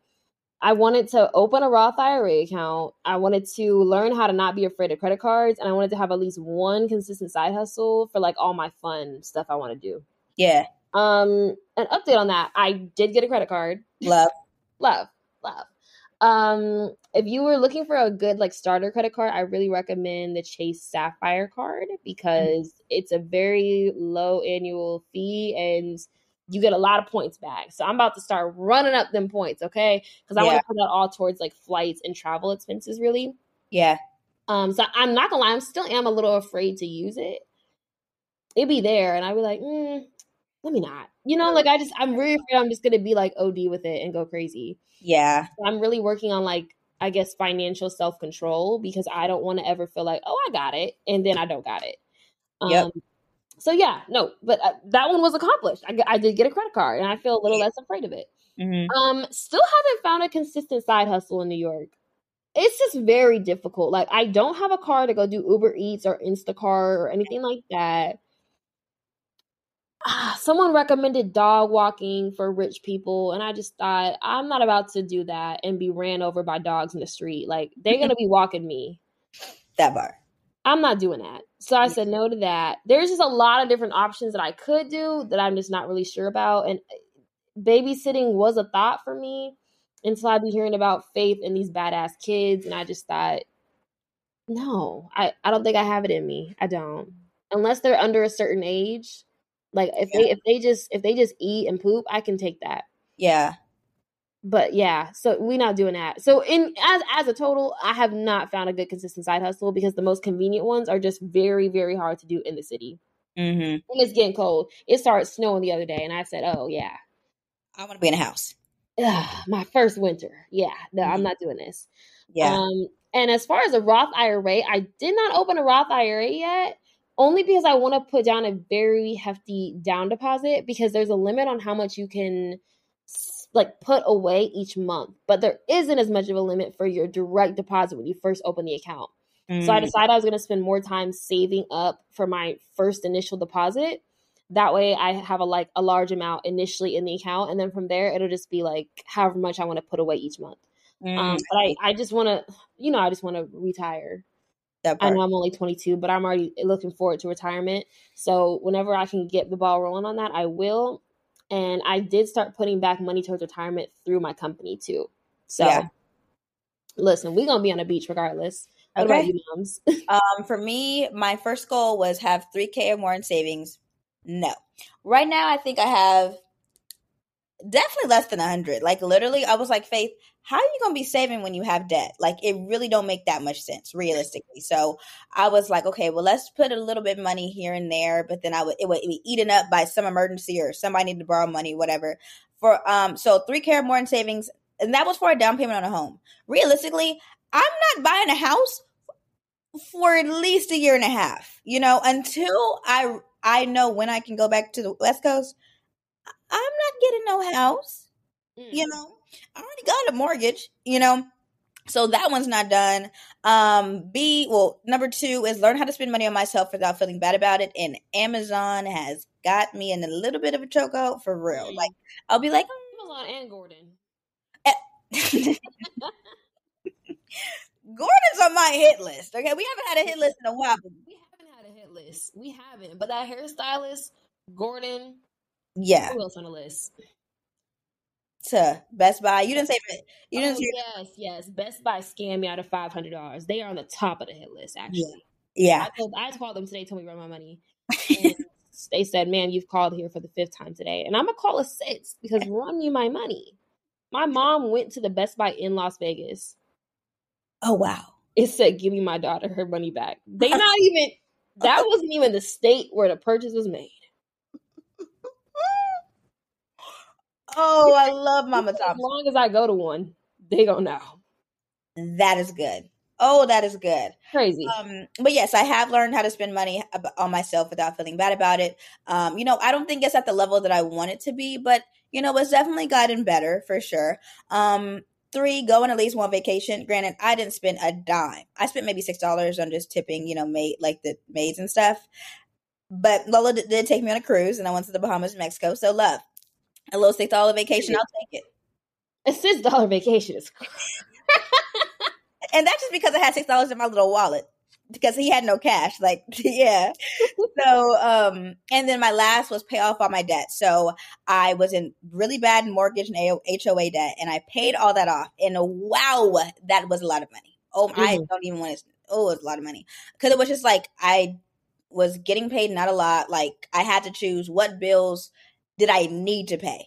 I wanted to open a Roth IRA account. I wanted to learn how to not be afraid of credit cards, and I wanted to have at least one consistent side hustle for like all my fun stuff I want to do. Yeah. Um, an update on that. I did get a credit card. Love. *laughs* love. Love. Um, if you were looking for a good like starter credit card, I really recommend the Chase Sapphire card because mm-hmm. it's a very low annual fee and you get a lot of points back. So I'm about to start running up them points, okay? Because I yeah. want to put that all towards like flights and travel expenses, really. Yeah. Um. So I'm not gonna lie, I'm still am a little afraid to use it. It'd be there, and I'd be like, mm, let me not. You know, like I just I'm really afraid I'm just gonna be like OD with it and go crazy. Yeah. So I'm really working on like I guess financial self control because I don't want to ever feel like oh I got it and then I don't got it. Um, yep. So yeah, no, but uh, that one was accomplished. I, I did get a credit card and I feel a little less afraid of it. Mm-hmm. Um, still haven't found a consistent side hustle in New York. It's just very difficult. Like I don't have a car to go do Uber Eats or Instacart or anything like that. Someone recommended dog walking for rich people and i just thought i'm not about to do that and be ran over by dogs in the street. Like they're gonna be walking me. That bar i'm not doing that. So i said no to that. There's just a lot of different options that i could do that i'm just not really sure about and uh, babysitting was a thought for me until i'd be hearing about faith and these badass kids and i just thought no i, I don't think i have it in me. I don't. Unless they're under a certain age like if yeah. they if they just if they just eat and poop, I can take that. Yeah. But yeah, so we're not doing that. So in as as a total, I have not found a good consistent side hustle because the most convenient ones are just very very hard to do in the city. Mm-hmm. And it's getting cold. It started snowing the other day, and I said, "Oh yeah, I want to be in a house." Ugh, my first winter. Yeah, no, mm-hmm. I'm not doing this. Yeah. Um, and as far as a Roth IRA, I did not open a Roth IRA yet only because I want to put down a very hefty down deposit because there's a limit on how much you can like put away each month, but there isn't as much of a limit for your direct deposit when you first open the account. Mm. So I mm. decided I was going to spend more time saving up for my first initial deposit. That way I have a like a large amount initially in the account and then from there it'll just be like however much I want to put away each month. Mm. Um, but I, I just want to, you know, I just want to retire. I know I'm only 22, but I'm already looking forward to retirement. So whenever I can get the ball rolling on that, I will. And I did start putting back money towards retirement through my company too. So yeah. listen, we're gonna be on the beach regardless. What okay. about you, moms? *laughs* um, for me, my first goal was have 3K or more in savings. No. Right now I think I have definitely less than a hundred. Like literally, I was like, Faith, how are you gonna be saving when you have debt? Like it really don't make that much sense, realistically. So I was like, okay, well, let's put a little bit of money here and there, but then I would it would be eaten up by some emergency or somebody needed to borrow money, whatever. For um, so three or more in savings, and that was for a down payment on a home. Realistically, I'm not buying a house for at least a year and a half. You know, until I I know when I can go back to the West Coast I'm not getting no house. Mm. You know, I already got a mortgage, you know. So that one's not done. Um, B, well, number two is learn how to spend money on myself without feeling bad about it. And Amazon has got me in a little bit of a chokeout for real. Mm. Like, I'll be like. Amazon and Gordon. Eh. *laughs* Gordon's on my hit list. Okay, we haven't had a hit *laughs* list in a while. we haven't had a hit list. We haven't. But that hairstylist, Gordon, yeah. Who else on the list? To Best Buy. You didn't say you didn't oh, say Yes, yes. Best Buy scammed me out of five hundred dollars. They are on the top of the hit list, actually. Yeah. I, told, I called them today, told me to run my money. *laughs* they said, "Man, you've called here for the fifth time today," and I'm gonna call a sixth because run you my money. My mom went to the Best Buy in Las Vegas. Oh wow! It said, "Give me my daughter her money back." They *laughs* not even. That wasn't even the state where the purchase was made. Oh, I *laughs* love Mama Thompson. As long as I go to one, they gonna know. That is good. Oh, that is good. Crazy. Um, but yes, I have learned how to spend money on myself without feeling bad about it. Um, you know, I don't think it's at the level that I want it to be, but you know, it's definitely gotten better for sure. Um, three, go on at least one vacation. Granted, I didn't spend a dime. I spent maybe six dollars on just tipping, you know, maid like the maids and stuff. But Lola did, did take me on a cruise, and I went to the Bahamas, Mexico. So love a little six dollar vacation. I'll take it. A six dollar vacation is *laughs* and that's just because I had six dollars in my little wallet because he had no cash. Like, *laughs* yeah. so, um, and then my last was pay off all my debt. So I was in really bad mortgage and HOA debt, and I paid all that off. And wow, that was a lot of money. Oh, mm-hmm. I don't even want to. Oh, it was a lot of money because it was just like I was getting paid not a lot. Like I had to choose what bills did I need to pay,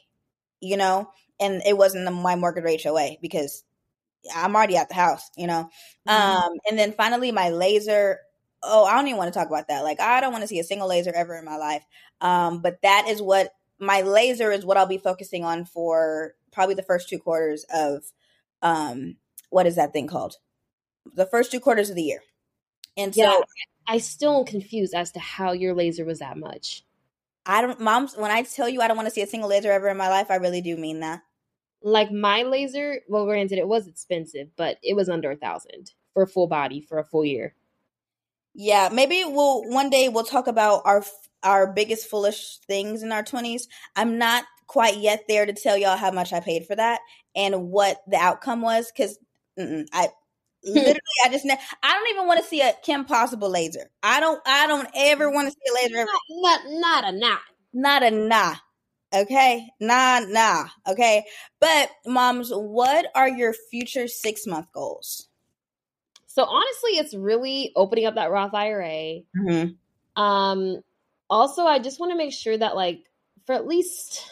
you know, and it wasn't my mortgage HOA because I'm already at the house, you know. Mm-hmm. Um, and then finally my laser. Oh, I don't even want to talk about that. Like, I don't want to see a single laser ever in my life. Um, but that is what my laser is what I'll be focusing on for probably the first two quarters of um what is that thing called? The first two quarters of the year. And so yeah, I still am confused as to how your laser was that much. I don't moms when I tell you I don't want to see a single laser ever in my life, I really do mean that. Like my laser well granted it was expensive but it was under a thousand for a full body for a full year. Yeah maybe we'll one day we'll talk about our our biggest foolish things in our 20s i'm not quite yet there to tell y'all how much i paid for that and what the outcome was because i literally *laughs* i just ne- i don't even want to see a kim possible laser i don't i don't ever want to see a laser ever. Not, not, not a nah not a nah Okay. Nah, nah. Okay. But moms, what are your future six month goals? So honestly, it's really opening up that Roth IRA. Mm-hmm. Um, also, I just want to make sure that like for at least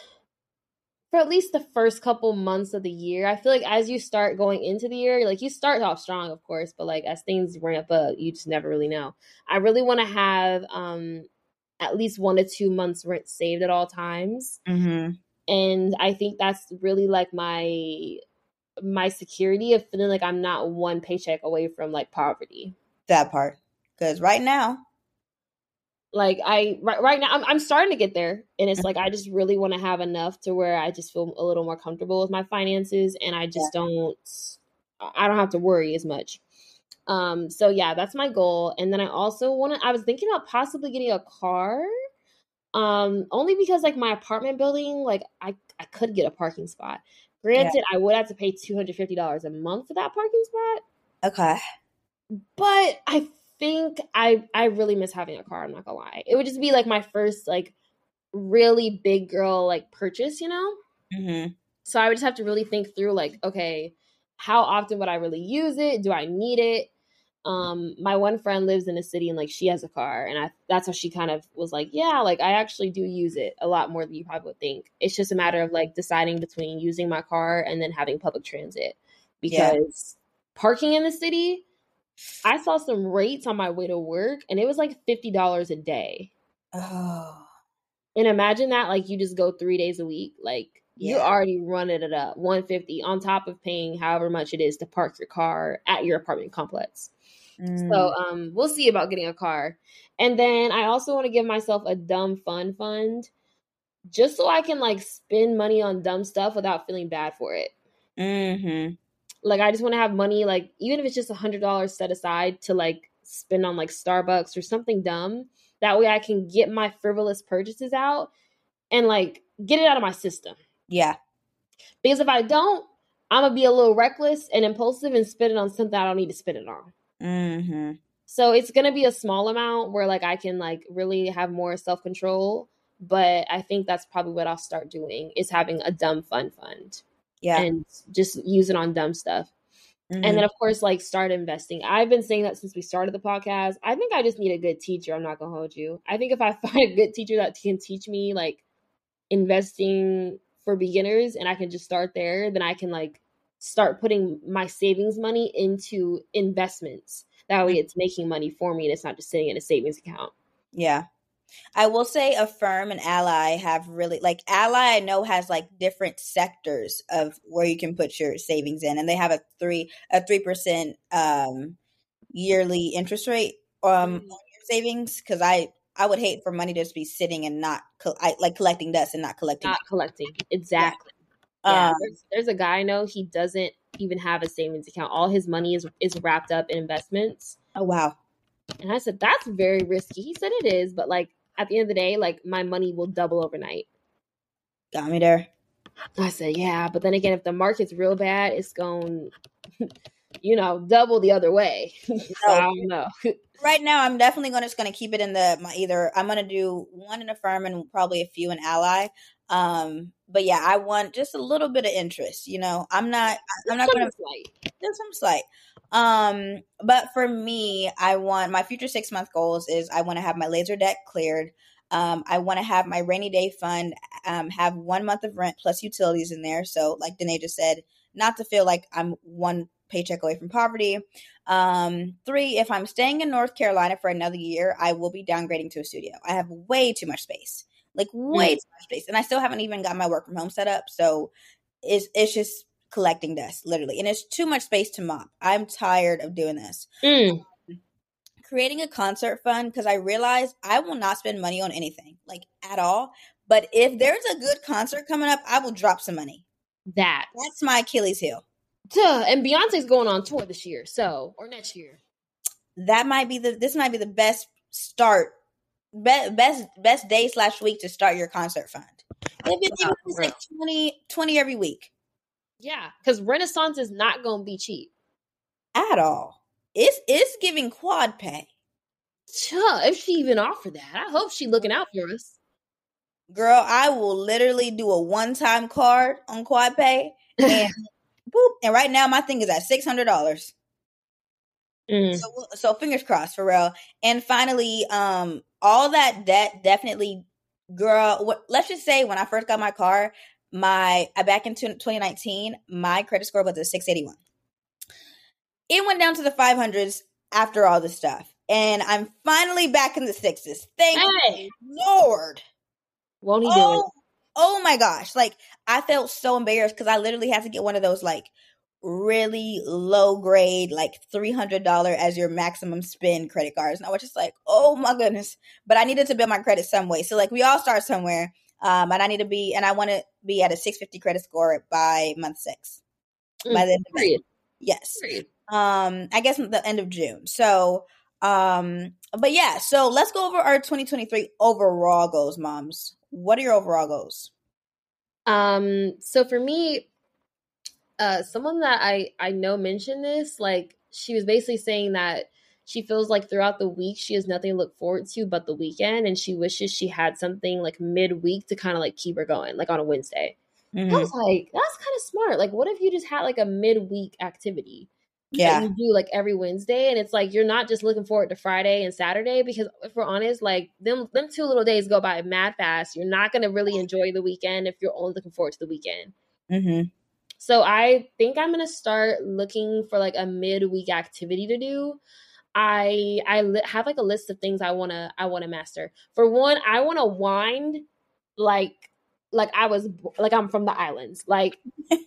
for at least the first couple months of the year, I feel like as you start going into the year, like you start off strong, of course, but like as things ramp up, you just never really know. I really want to have um at least one to two months rent saved at all times. Mm-hmm. And I think that's really like my my security of feeling like I'm not one paycheck away from like poverty. That part, because right now, like I right, right now I'm, I'm starting to get there, and it's like I just really want to have enough to where I just feel a little more comfortable with my finances, and I just yeah. don't I don't have to worry as much. Um, so yeah, that's my goal. And then I also want to, I was thinking about possibly getting a car. Um, only because like my apartment building, like I, I could get a parking spot. Granted, yeah. I would have to pay two hundred fifty dollars a month for that parking spot. Okay. But I think I I really miss having a car, I'm not gonna lie. It would just be like my first like really big girl like purchase, you know? Mm-hmm. So I would just have to really think through like, okay, how often would I really use it? Do I need it? Um, my one friend lives in a city and like she has a car, and I that's how she kind of was like, yeah, like I actually do use it a lot more than you probably would think. It's just a matter of like deciding between using my car and then having public transit because yeah. parking in the city. I saw some rates on my way to work, and it was like fifty dollars a day. Oh, and imagine that like you just go three days a week, like yeah. you're already running it up 150 on top of paying however much it is to park your car at your apartment complex. Mm. So um we'll see about getting a car. And then I also want to give myself a dumb fun fund just so I can like spend money on dumb stuff without feeling bad for it. Mm-hmm. Like I just want to have money, like even if it's just a hundred dollars set aside to like spend on like Starbucks or something dumb. That way I can get my frivolous purchases out and like get it out of my system. Yeah. Because if I don't, I'm gonna be a little reckless and impulsive and spend it on something I don't need to spend it on. Mm-hmm. So it's gonna be a small amount where like I can like really have more self control. But I think that's probably what I'll start doing is having a dumb fun fund. Yeah. And just use it on dumb stuff. Mm-hmm. And then, of course, like start investing. I've been saying that since we started the podcast. I think I just need a good teacher. I'm not gonna hold you. I think if I *laughs* find a good teacher that can teach me like investing for beginners and I can just start there, then I can like start putting my savings money into investments. That way it's making money for me and it's not just sitting in a savings account. Yeah. I will say Affirm and Ally have really like Ally I know has like different sectors of where you can put your savings in and they have a 3 a 3% um yearly interest rate um mm-hmm. on your savings cuz I I would hate for money to just be sitting and not co- I, like collecting dust and not collecting. Not collecting. Exactly. Yeah. yeah. Um, there's, there's, a guy I know. He doesn't even have a savings account. All his money is is wrapped up in investments. Oh wow. And I said that's very risky. He said it is, but like at the end of the day, like my money will double overnight. Got me there. I said, yeah, but then again, if the market's real bad, it's going, *laughs* you know, double the other way. *laughs* so no. I don't know. *laughs* right now, I'm definitely going to just going to keep it in the my either. I'm going to do one in Affirm and probably a few in ally. Um, but yeah, I want just a little bit of interest. You know, I'm not. I'm not going to slight. There's some slight. Um, but for me, I want my future six month goals is I want to have my laser debt cleared. Um, I want to have my rainy day fund um, have one month of rent plus utilities in there. So, like Danae just said, not to feel like I'm one paycheck away from poverty. Um, three, if I'm staying in North Carolina for another year, I will be downgrading to a studio. I have way too much space, like way mm. too much space, and I still haven't even got my work from home set up. So it's it's just collecting dust, literally, and it's too much space to mop. I'm tired of doing this. Mm. Creating a concert fund because I realize I will not spend money on anything, like at all. But if there's a good concert coming up, I will drop some money. That that's my Achilles heel. Duh. And Beyonce's going on tour this year, so or next year. That might be the this might be the best start, be, best best day slash week to start your concert fund. If it's wow, like 20, 20 every week. Yeah, because Renaissance is not going to be cheap at all. It's it's giving Quadpay. Huh, if she even offered that, I hope she looking out for us. Girl, I will literally do a one time card on Quadpay *laughs* and boop. And right now, my thing is at six hundred dollars. Mm. So, so fingers crossed for real. And finally, um, all that debt definitely, girl. What, let's just say when I first got my car, my uh, back in 2019, my credit score was a 681. It went down to the 500s after all this stuff, and I'm finally back in the sixes. Thank hey. Lord. Won't he oh, do it? Oh, oh my gosh! Like I felt so embarrassed because I literally had to get one of those like really low grade, like $300 as your maximum spend credit cards. And I was just like, oh my goodness. But I needed to build my credit some way. So, like, we all start somewhere. Um, and I need to be, and I want to be at a 650 credit score by month six. Mm, by the end of May. Yes. Period. Um, I guess the end of June. So, um, but yeah, so let's go over our 2023 overall goals, moms. What are your overall goals? Um, so for me, uh, someone that I I know mentioned this, like she was basically saying that she feels like throughout the week she has nothing to look forward to but the weekend, and she wishes she had something like midweek to kind of like keep her going, like on a Wednesday. Mm-hmm. I was like, that's kind of smart. Like, what if you just had like a midweek activity? yeah you do like every wednesday and it's like you're not just looking forward to friday and saturday because if we're honest like them them two little days go by mad fast you're not going to really enjoy the weekend if you're only looking forward to the weekend mm-hmm. so i think i'm going to start looking for like a midweek activity to do i i li- have like a list of things i want to i want to master for one i want to wind like like i was like i'm from the islands like *laughs*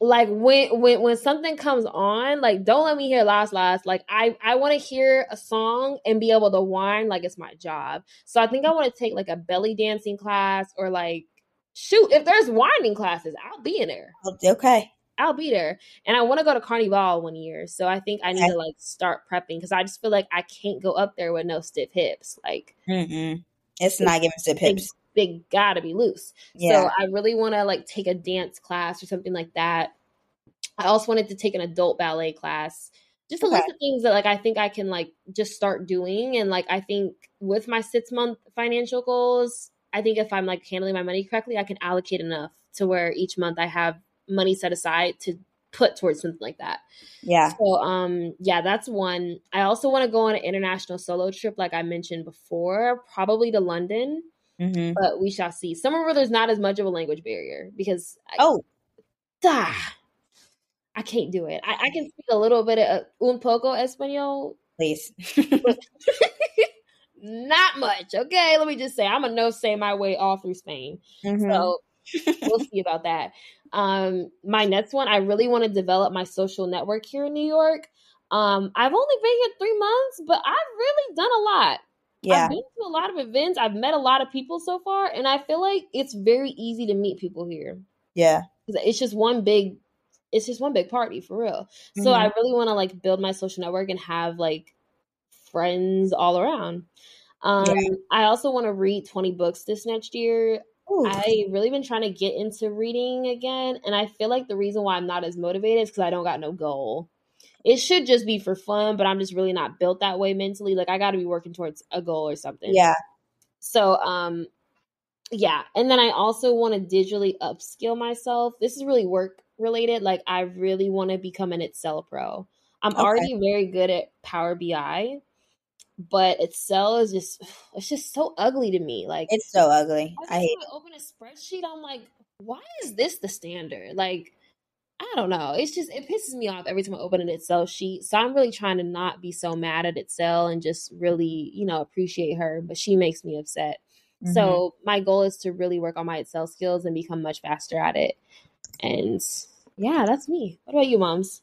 like when when when something comes on, like don't let me hear last last. Like I I want to hear a song and be able to whine like it's my job. So I think I want to take like a belly dancing class or like shoot if there's whining classes, I'll be in there. Okay. I'll be there. And I want to go to Carnival one year. So I think I need okay. to like start prepping because I just feel like I can't go up there with no stiff hips. Like mm it's not giving stiff hips they gotta be loose. Yeah. So I really want to like take a dance class or something like that. I also wanted to take an adult ballet class. Just a okay. list of things that like I think I can like just start doing. And like I think with my six month financial goals, I think if I'm like handling my money correctly, I can allocate enough to where each month I have money set aside to put towards something like that. Yeah. So um yeah, that's one. I also want to go on an international solo trip like I mentioned before, probably to London. Mm-hmm. But we shall see. Somewhere where there's not as much of a language barrier because I, Oh, ah, I can't do it. I, I can speak a little bit of un poco español, please. *laughs* not much. Okay, let me just say I'm a no say my way all through Spain. Mhm. So we'll see about that. Um, my next one, I really want to develop my social network here in New York. Um, I've only been here three months, but I've really done a lot. yeah. I've been to a lot of events. I've met a lot of people so far, and I feel like it's very easy to meet people here. Yeah. It's just one big, it's just one big party for real. So Mhm. I really want to like build my social network and have like friends all around. Um, Yeah. I also want to read 20 books this next year. Ooh. I really been trying to get into reading again, and I feel like the reason why I'm not as motivated is because I don't got no goal. It should just be for fun, but I'm just really not built that way mentally. Like I got to be working towards a goal or something. yeah. So, um, yeah, and then I also want to digitally upskill myself. This is really work related. Like I really want to become an Excel pro. I'm Okay. already very good at Power BI, but Excel is just *sighs* it's just so ugly to me. Like It's so ugly. I I open a spreadsheet, I'm like, why is this the standard? Like, I don't know. It's just it pisses me off every time I open an Excel sheet. So I'm really trying to not be so mad at Excel and just really, you know, appreciate her. But she makes me upset. Mhm. So my goal is to really work on my Excel skills and become much faster at it. And yeah, that's me. What about you, moms?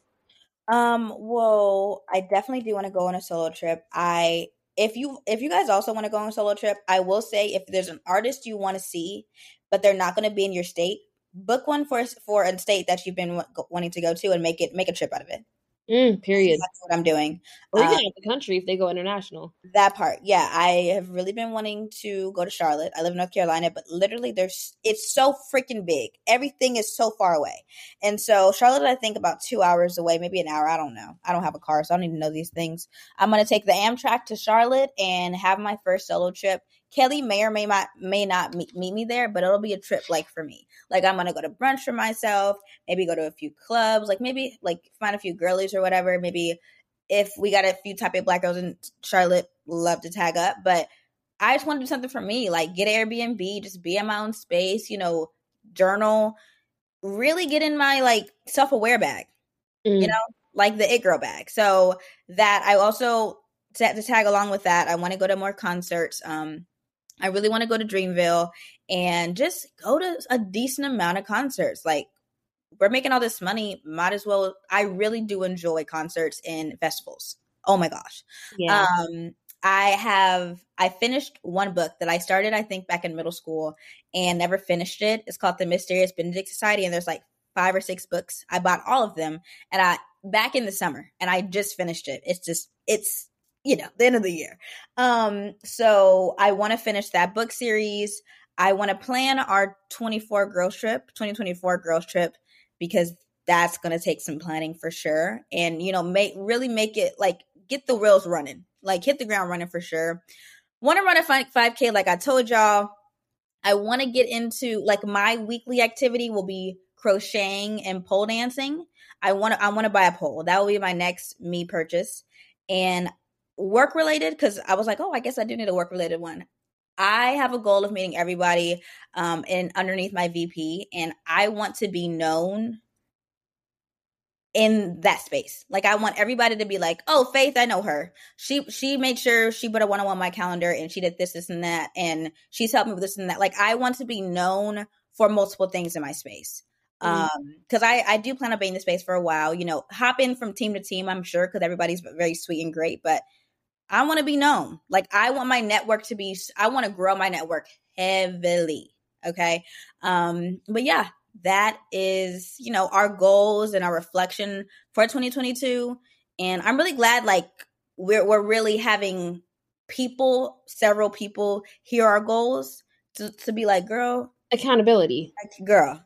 Um, well, I definitely do want to go on a solo trip. I if you if you guys also want to go on a solo trip, I will say if there's an artist you want to see, but they're not going to be in your state, book one for for a state that you've been go- wanting to go to and make it make a trip out of it. Mm, period. That's what I'm doing. Or even out the country if they go international. That part, yeah. I have really been wanting to go to Charlotte. I live in North Carolina, but literally, there's it's so freaking big. Everything is so far away, and so Charlotte, I think about two hours away, maybe an hour. I don't know. I don't have a car, so I don't even know these things. I'm gonna take the Amtrak to Charlotte and have my first solo trip. Kelly may or may not may not meet, meet me there, but it'll be a trip like for me. Like I'm gonna go to brunch for myself, maybe go to a few clubs, like maybe like find a few girlies or whatever. Maybe if we got a few type of black girls in Charlotte, love to tag up. But I just want to do something for me, like get Airbnb, just be in my own space, you know, journal, really get in my like self aware bag, Mm. you know, like the it girl bag. So that I also to, to tag along with that, I want to go to more concerts. Um, I really want to go to Dreamville and just go to a decent amount of concerts. Like we're making all this money, might as well. I really do enjoy concerts and festivals. Oh my gosh. yeah. Um, I have I finished one book that I started, I think, back in middle school and never finished it. It's called The Mysterious Benedict Society, and there's like five or six books. I bought all of them and I back in the summer and I just finished it. It's just it's you know, the end of the year. Um, so I want to finish that book series. I want to plan our 24 girls trip, 2024 girls trip, because that's going to take some planning for sure. And, you know, make really make it like get the wheels running, like hit the ground running for sure. Want to run a 5K, like I told y'all. I want to get into like my weekly activity will be crocheting and pole dancing. I want to I want to buy a pole. That will be my next me purchase. And work related because I was like, oh, I guess I do need a work related one. I have a goal of meeting everybody um and underneath my VP and I want to be known in that space. Like I want everybody to be like, "Oh, Faith, I know her. She she made sure she put a one on one my calendar and she did this this and that and she's helped me with this and that." Like I want to be known for multiple things in my space. Mhm. Um cuz I I do plan on being in the space for a while, you know, hop in from team to team, I'm sure cuz everybody's very sweet and great, but I want to be known. Like I want my network to be I want to grow my network heavily. Okay? Um but yeah, that is, you know, our goals and our reflection for 2022 and I'm really glad like we're we're really having people, several people hear our goals to to be like, "Girl, Accountability. like, girl,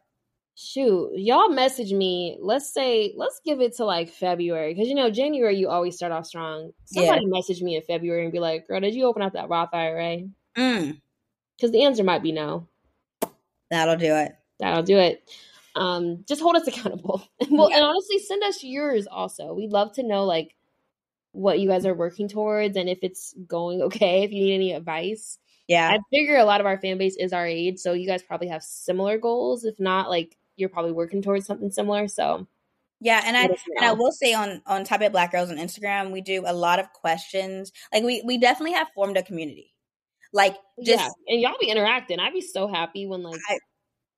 Shoot, y'all message me. Let's say, let's give it to like February because you know January you always start off strong. Yeah. Somebody message me in February and be like, "Girl, did you open up that Roth IRA?" mm, Because the answer might be no. that'll do it." That'll do it. um, just hold us *laughs* accountable. well, yeah. and honestly, send us yours also. We'd love to know like what you guys are working towards and if it's going *laughs* okay. If you need any advice. Yeah, I figure a lot of our fan base is our age, so you guys probably have similar goals. If not, like you're probably working towards something similar. So yeah, and I and I will say on on Type A Black Girls on Instagram, we do a lot of questions. Like we we definitely have formed a community. Like just yeah. and y'all be interacting. I'd be so happy when like I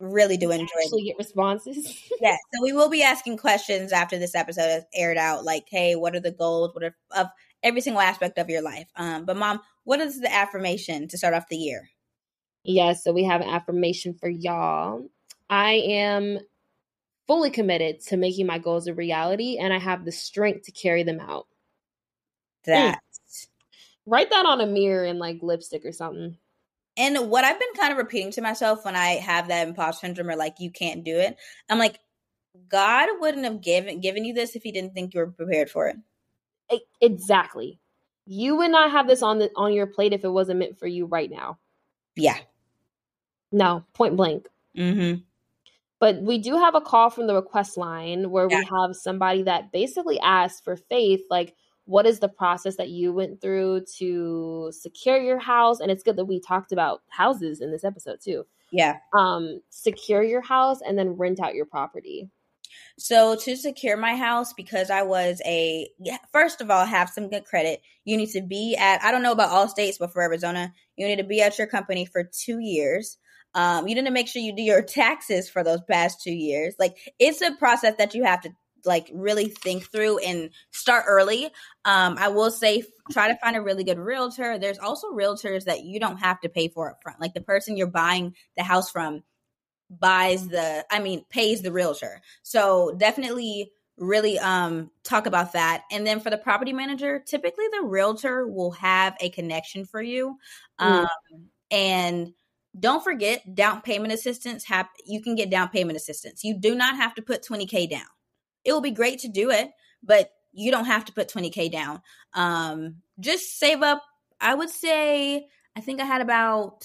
really do enjoy actually get responses. *laughs* yeah, so we will be asking questions after this episode is aired out. Like, hey, what are the goals? What are of every single aspect of your life? Um, but mom, what is the affirmation to start off the year? Yes, yeah, so we have an affirmation for y'all. I am fully committed to making my goals a reality and I have the strength to carry them out. That mm. write that on a mirror and like lipstick or something. And what I've been kind of repeating to myself when I have that imposter syndrome or like you can't do it, I'm like, God wouldn't have given given you this if He didn't think you were prepared for it. Exactly. You would not have this on the on your plate if it wasn't meant for you right now. Yeah. No, point blank. Mm-hmm. But we do have a call from the request line where yeah. we have somebody that basically asked for faith, like, what is the process that you went through to secure your house? And it's good that we talked about houses in this episode too. Yeah. Um secure your house and then rent out your property. So to secure my house because i was a first of all have some good credit. You need to be at i don't know about all states but for arizona you need to be at your company for two years um, you need to make sure you do your taxes for those past two years. Like it's a process that you have to like really think through and start early. Um, I will say try to find a really good realtor. There's also realtors that you don't have to pay for up front. Like the person you're buying the house from buys the I mean pays the realtor. So definitely really um talk about that. And then for the property manager, typically the realtor will have a connection for you. Um mm. and don't forget down payment assistance have you can get down payment assistance. You do not have to put 20k down it will be great to do it, but you don't have to put 20k down. Um, just save up. I would say I think I had about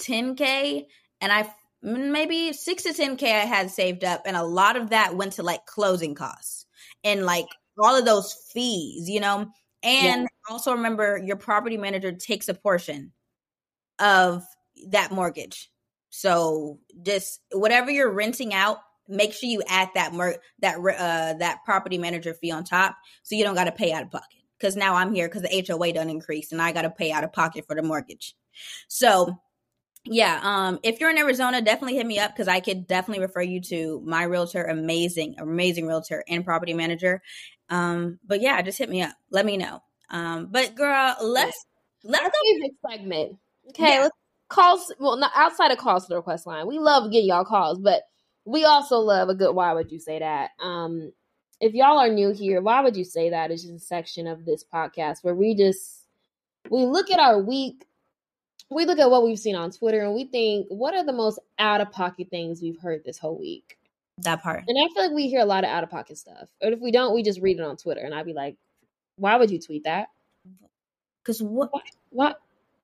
10k, and I maybe six to 10k I had saved up, and a lot of that went to like closing costs and like all of those fees, you know. And yeah. also remember, your property manager takes a portion of that mortgage. So just whatever you're renting out, make sure you add that mer- that uh that property manager fee on top so you don't got to pay out of pocket. Because now i'm here because the hoa done increase and i got to pay out of pocket for the mortgage. So yeah um if you're in arizona definitely hit me up because i could definitely refer you to my realtor amazing amazing realtor and property manager. Um but yeah just hit me up. Let me know. Um but girl let's let's Our go favorite segment. Okay yeah. let's calls well not outside of calls to the request line we love getting y'all calls but we also love a good why would you say that? Um if y'all are new here why would you say that is just a section of this podcast where we just we look at our week we look at what we've seen on twitter and we think what are the most out of pocket things we've heard this whole week? That part. And i feel like we hear a lot of out of pocket stuff or if we don't we just read it on twitter and i'd be like why would you tweet that? Because what what, what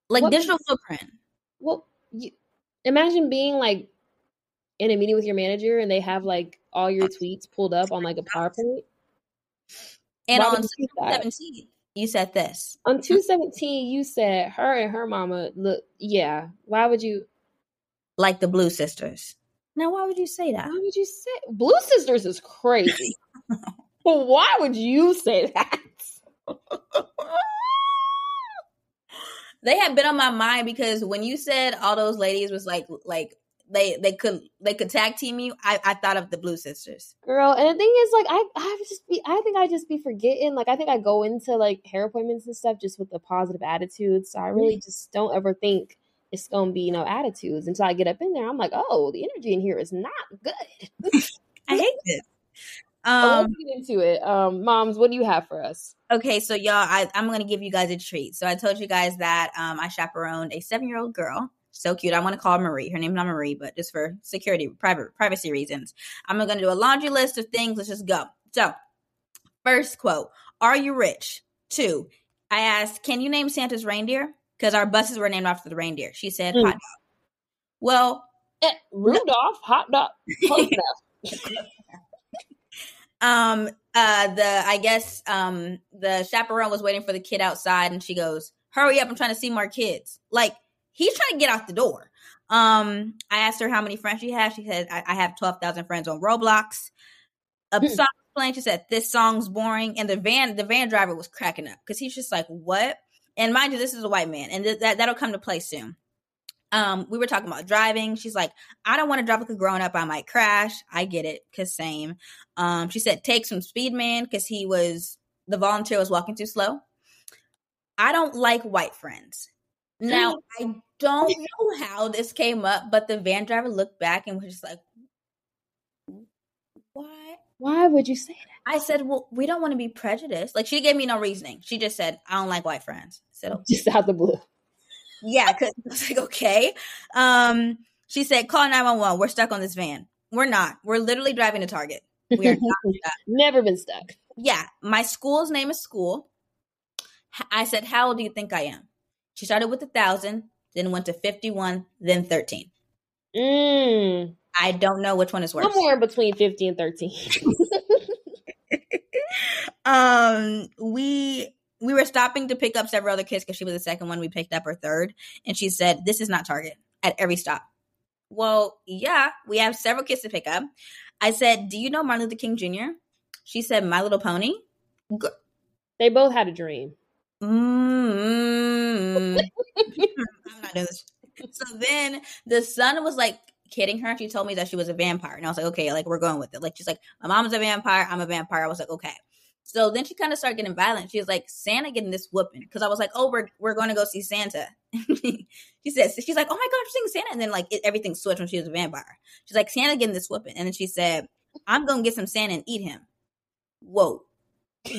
like what, digital footprint well you, imagine being like in a meeting with your manager and they have like all your tweets pulled up on like a PowerPoint. And on 217, you said this. On 217, you said her and her mama look yeah. Why would you like the Blue Sisters? Now why would you say that? Why would you say Blue Sisters is crazy? *laughs* well, why would you say that? *laughs* they had been on my mind because when you said all those ladies was like like they they could they could tag team you. I, I thought of the Blue Sisters. Girl, and the thing is, like, I I just be I think I just be forgetting. Like, I think I go into like hair appointments and stuff just with a positive attitude. So I really mm-hmm. just don't ever think it's gonna be you know attitudes until I get up in there. I'm like, oh, the energy in here is not good. *laughs* I hate this. Um, let's get into it. Um, moms, what do you have for us? Okay, so y'all, I, I'm going to give you guys a treat. So I told you guys that um, I chaperoned a seven year old girl so cute. I want to call her Marie. Her name's not Marie, but just for security, private, privacy reasons. I'm going to do a laundry list of things. Let's just go. So, first quote Are you rich? Two, I asked, Can you name Santa's reindeer? Because our buses were named after the reindeer. She said, mm. Hot dog. Well, eh, Rudolph, hot dog. *laughs* *laughs* um uh the I guess um the chaperone was waiting for the kid outside and she goes, Hurry up, I'm trying to see more kids. Like he's trying to get out the door. Um, I asked her how many friends she has. She said, I, I have 12,000 friends on Roblox. A hmm. song playing. She said, This song's boring. And the van, the van driver was cracking up because he's just like, What? And mind you, this is a white man, and th- that, that'll come to play soon. Um, we were talking about driving. She's like, I don't want to drive like a grown up. I might crash. I get it, cause same. Um, she said, take some speed man, cause he was the volunteer was walking too slow. I don't like white friends. Now I don't know how this came up, but the van driver looked back and was just like, "Why? Why would you say that?" I said, "Well, we don't want to be prejudiced." Like she gave me no reasoning. She just said, "I don't like white friends." So *laughs* just out the blue. Yeah, because I was like, okay. Um, she said, "Call nine one one. We're stuck on this van. We're not. We're literally driving to Target. We are not *laughs* stuck. Never been stuck." Yeah, my school's name is school. I said, "How old do you think I am?" She started with a thousand, then went to 51, then 13. Mm. I don't know which one is worse. Somewhere between 50 and 13. *laughs* *laughs* um, we we were stopping to pick up several other kids because she was the second one. We picked up her third, and she said, "This is not Target." At every stop. Well, yeah, we have several kids to pick up. I said, "Do you know Martin Luther King Jr.?" She said, "My Little Pony." They both had a dream. Mm-hmm. *laughs* I'm not doing this. So then the son was like kidding her. She told me that she was a vampire. And I was like, okay, like we're going with it. Like she's like, my mom's a vampire. I'm a vampire. I was like, okay. So then she kind of started getting violent. She was like, Santa getting this whooping. Cause I was like, oh, we're, we're going to go see Santa. *laughs* she says, she's like, oh my God, you're seeing Santa. And then like it, everything switched when she was a vampire. She's like, Santa getting this whooping. And then she said, I'm going to get some Santa and eat him. Whoa. *laughs*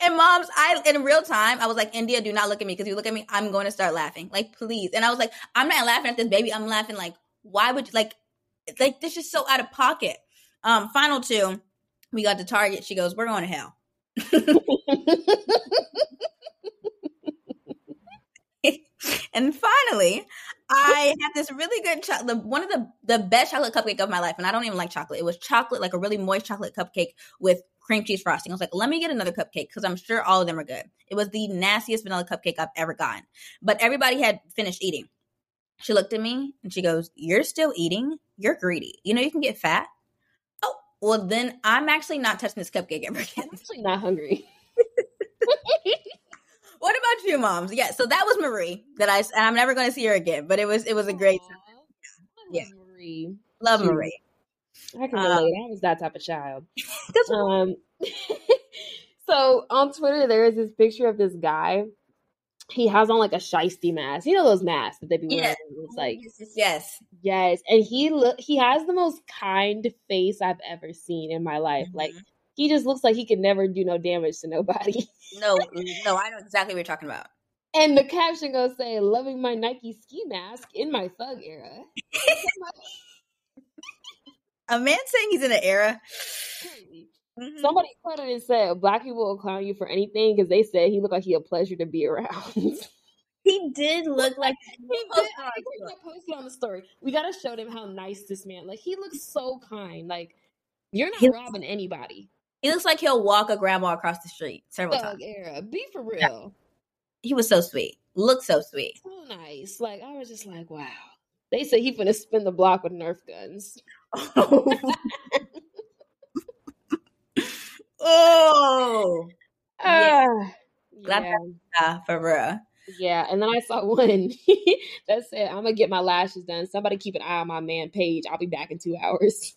and moms, I in real time, I was like, India, do not look at me because you look at me, I'm going to start laughing. Like, please. And I was like, I'm not laughing at this baby. I'm laughing like, why would you like like this is so out of pocket. Um, final two, we got to Target. She goes, We're going to hell. *laughs* and finally, I had this really good chocolate, one of the, the best chocolate cupcake of my life. And I don't even like chocolate. It was chocolate, like a really moist chocolate cupcake with cream cheese frosting. I was like, let me get another cupcake because I'm sure all of them are good. It was the nastiest vanilla cupcake I've ever gotten. But everybody had finished eating. She looked at me and she goes, You're still eating? You're greedy. You know, you can get fat. Oh, well, then I'm actually not touching this cupcake ever again. I'm actually not hungry. *laughs* what about you, moms? Yeah, so that was Marie that I, and I'm never going to see her again, but it was, it was a great time. Yeah. Marie. Love Marie. I can relate. Um, I was that type of child. *laughs* um, *laughs* so on Twitter, there is this picture of this guy. He has on like a shisty mask. You know those masks that they be wearing. Yes. It's like yes, yes, and he look. He has the most kind face I've ever seen in my life. Mm-hmm. Like he just looks like he could never do no damage to nobody. no, *laughs* no, I know exactly what you're talking about. And the caption goes say, "Loving my Nike ski mask in my thug era." *laughs* a man saying he's in an era. Mm-hmm. Somebody quoted and said, "Black people will clown you for anything because they said he looked like he a pleasure to be around." *laughs* he did look like he did. I posted on the story. We gotta show them how nice this man. Like he looks so kind. Like you're not he robbing looks, anybody. He looks like he'll walk a grandma across the street several Thug times. Era. Be for real. Yeah. He was so sweet. Looked so sweet. So nice. Like I was just like, wow. They said he finna spin the block with Nerf guns. *laughs* oh. *laughs* Yeah. Uh, yeah. for real. Yeah, and then I saw *laughs* one that said, "I'm gonna get my lashes done. Somebody keep an eye on my man Page. I'll be back in two hours."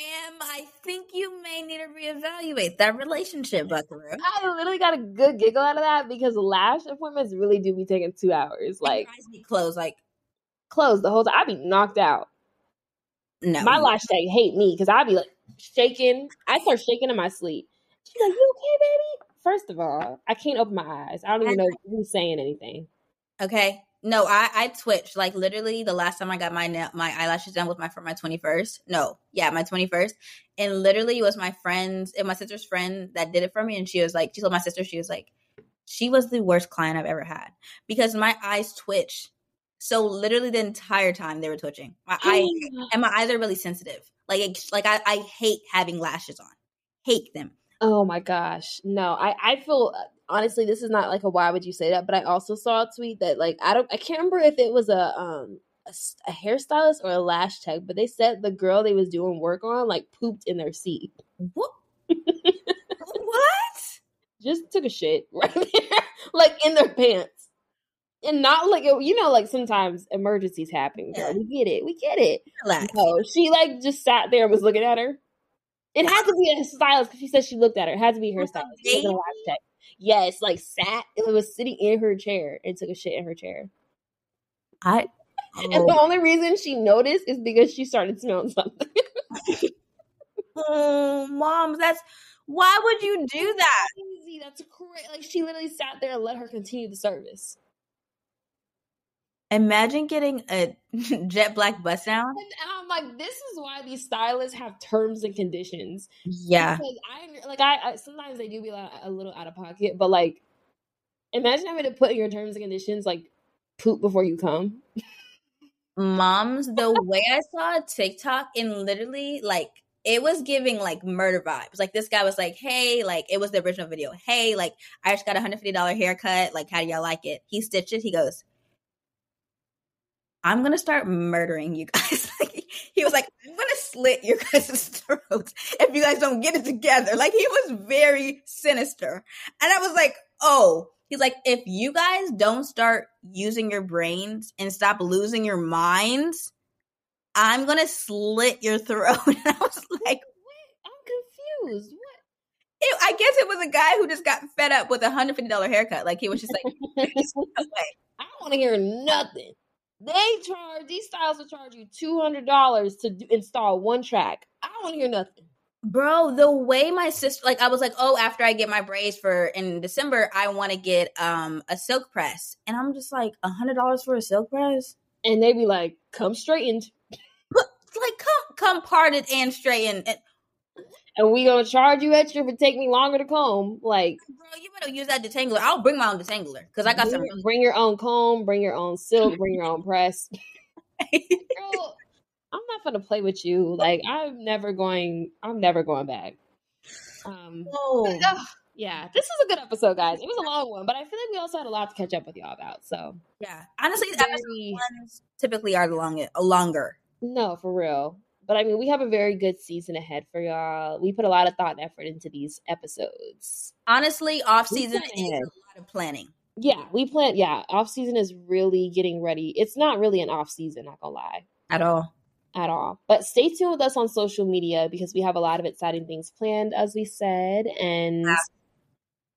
Ma'am, I think you may need to reevaluate that relationship, *laughs* Buckaroo. I literally got a good giggle out of that because lash appointments really do be taking two hours. Like, close, like close the whole time. I'd be knocked out. No, my lash tag hate me because I'd be like shaking. I start shaking in my sleep. She's like, "You okay, baby?" First of all, I can't open my eyes. I don't even know who's saying anything. Okay, no, I I twitched like literally the last time I got my my eyelashes done was my for my twenty first. No, yeah, my twenty first, and literally it was my friend's and my sister's friend that did it for me, and she was like, she told my sister she was like, she was the worst client I've ever had because my eyes twitch. So literally the entire time they were twitching. My eye and my eyes are really sensitive. Like it, like I, I hate having lashes on. Hate them. Oh my gosh. No, I, I feel honestly this is not like a why would you say that, but I also saw a tweet that like I don't I can't remember if it was a um a, a hairstylist or a lash tech, but they said the girl they was doing work on like pooped in their seat. What? *laughs* what? Just took a shit right *laughs* there, like in their pants, and not like oh, you know, like sometimes emergencies happen. Girl. We get it, we get it. Relax. No, she like just sat there and was looking at her. It had to be a stylist because she said she looked at her. It had to be her stylist. It wasn't a lash tech. Yes, like sat. It was sitting in her chair and took a shit in her chair. I And the oh. only reason she noticed is because she started smelling something. Mm, oh, mom, that's why would you do that? Crazy. That's crazy. Like she literally sat there and let her continue the service. Imagine getting a *laughs* jet black bust down. And I'm like, this is why these stylists have terms and conditions. Yeah. Because I like I, I sometimes they do be like a little out of pocket, but like imagine having to put in your terms and conditions like poop before you come. Moms, the *laughs* way I saw TikTok and literally like it was giving like murder vibes. Like this guy was like, "Hey, like it was the original video. Hey, like I just got a hundred fifty dollar haircut. Like how do y'all like it?" He stitched it. He goes, "I'm gonna start murdering you guys." *laughs* like, he was like, "I'm gonna slit your guys' *laughs* throats if you guys don't get it together." Like he was very sinister, and I was like, "Oh." He's like, if you guys don't start using your brains and stop losing your minds, I'm gonna slit your throat. *laughs* And I was like, I'm confused. What? Ew, I guess it was a guy who just got fed up with a hundred fifty dollar haircut. Like he was just like, I don't want to hear nothing. They charge these styles will charge you two hundred dollars to do, install one track. I don't want to hear nothing. bro, the way my sister, like, I was like, oh, after I get my braids for in December, I want to get um a silk press, and I'm just like, a hundred dollars for a silk press. And they be like, "Come straightened, Like, come, come parted and straightened. And, we gonna charge you extra for take me longer to comb." Like, bro, you better use that detangler. I'll bring my own detangler because I got some. bring, bring your own comb, bring your own silk, bring your own press. *laughs* *laughs* Girl, I'm not gonna play with you. Like, I'm never going. I'm never going back. Um, Oh, yeah, this is a good episode, guys. It was a long one, but I feel like we also had a lot to catch up with y'all about. So, yeah. Honestly, episode very- ones typically are the long, longer. No, for real. But I mean, we have a very good season ahead for y'all. We put a lot of thought and effort into these episodes. Honestly, off season is a lot of planning. Yeah, we plan. Yeah, off season is really getting ready. It's not really an off season, not gonna lie, At all. at all. But stay tuned with us on social media because we have a lot of exciting things planned, as we said. And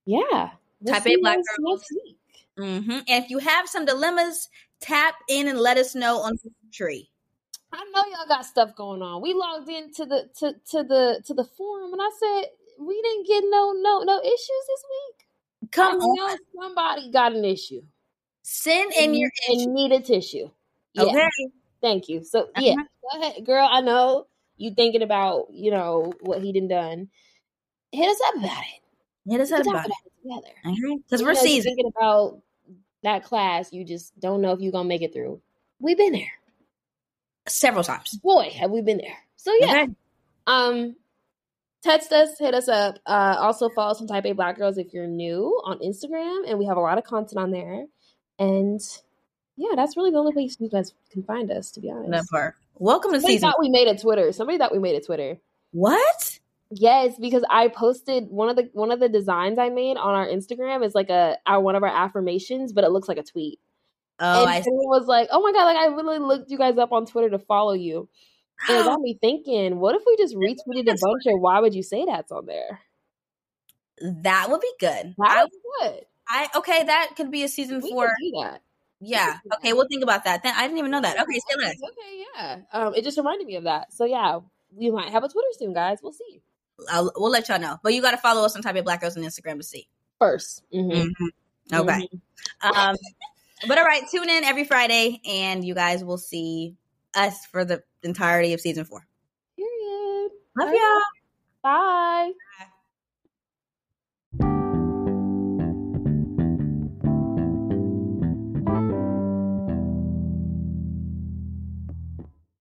yeah, we'll Type A Black Girls. next week. hmm And if you have some dilemmas, tap in and let us know on Tree. I know y'all got stuff going on. We logged into the to, to the to the forum and I said we didn't get no no no issues this week. Come I on. somebody got an issue Send in your and issue. need a tissue. Yeah, Okay. thank you. So yeah, Uh-huh. go ahead, girl. I know you thinking about you know what he done done. Hit us up about it. Hit us up about it. about it together. Because You we're seasoned. thinking about that class. You just don't know if you're gonna make it through. We've been there. Several times. Boy, have we been there. So yeah. Okay. Um, text us, hit us up. Uh, also follow us on Type A Black Girls if you're new on Instagram, and we have a lot of content on there. And yeah, that's really the only place you guys can find us. To be honest, That part. Welcome to somebody season. thought we made a Twitter. Somebody thought we made a Twitter. What? Yes, because I posted one of the one of the designs I made on our Instagram is like a our one of our affirmations, but it looks like a tweet. Oh, and I see. was like, "Oh my god!" Like I literally looked you guys up on Twitter to follow you. And it *gasps* got me thinking, what if we just retweeted a bunch of why would you say that's on there? that would be good. I, would was good. I okay. That could be a season We four. that. Yeah. Okay, we'll think about that. Then I didn't even know that. Okay, less. Okay, yeah. Um, it just reminded me of that. So yeah, we might have a Twitter soon, guys. We'll see. I'll, we'll let y'all know. But you got to follow us on Type A Black Girls on Instagram to see. 1st Mhm. Okay. Mhm. Um, but all right, tune in every Friday, and you guys will see us for the entirety of season four. Period. Love y'all. Bye.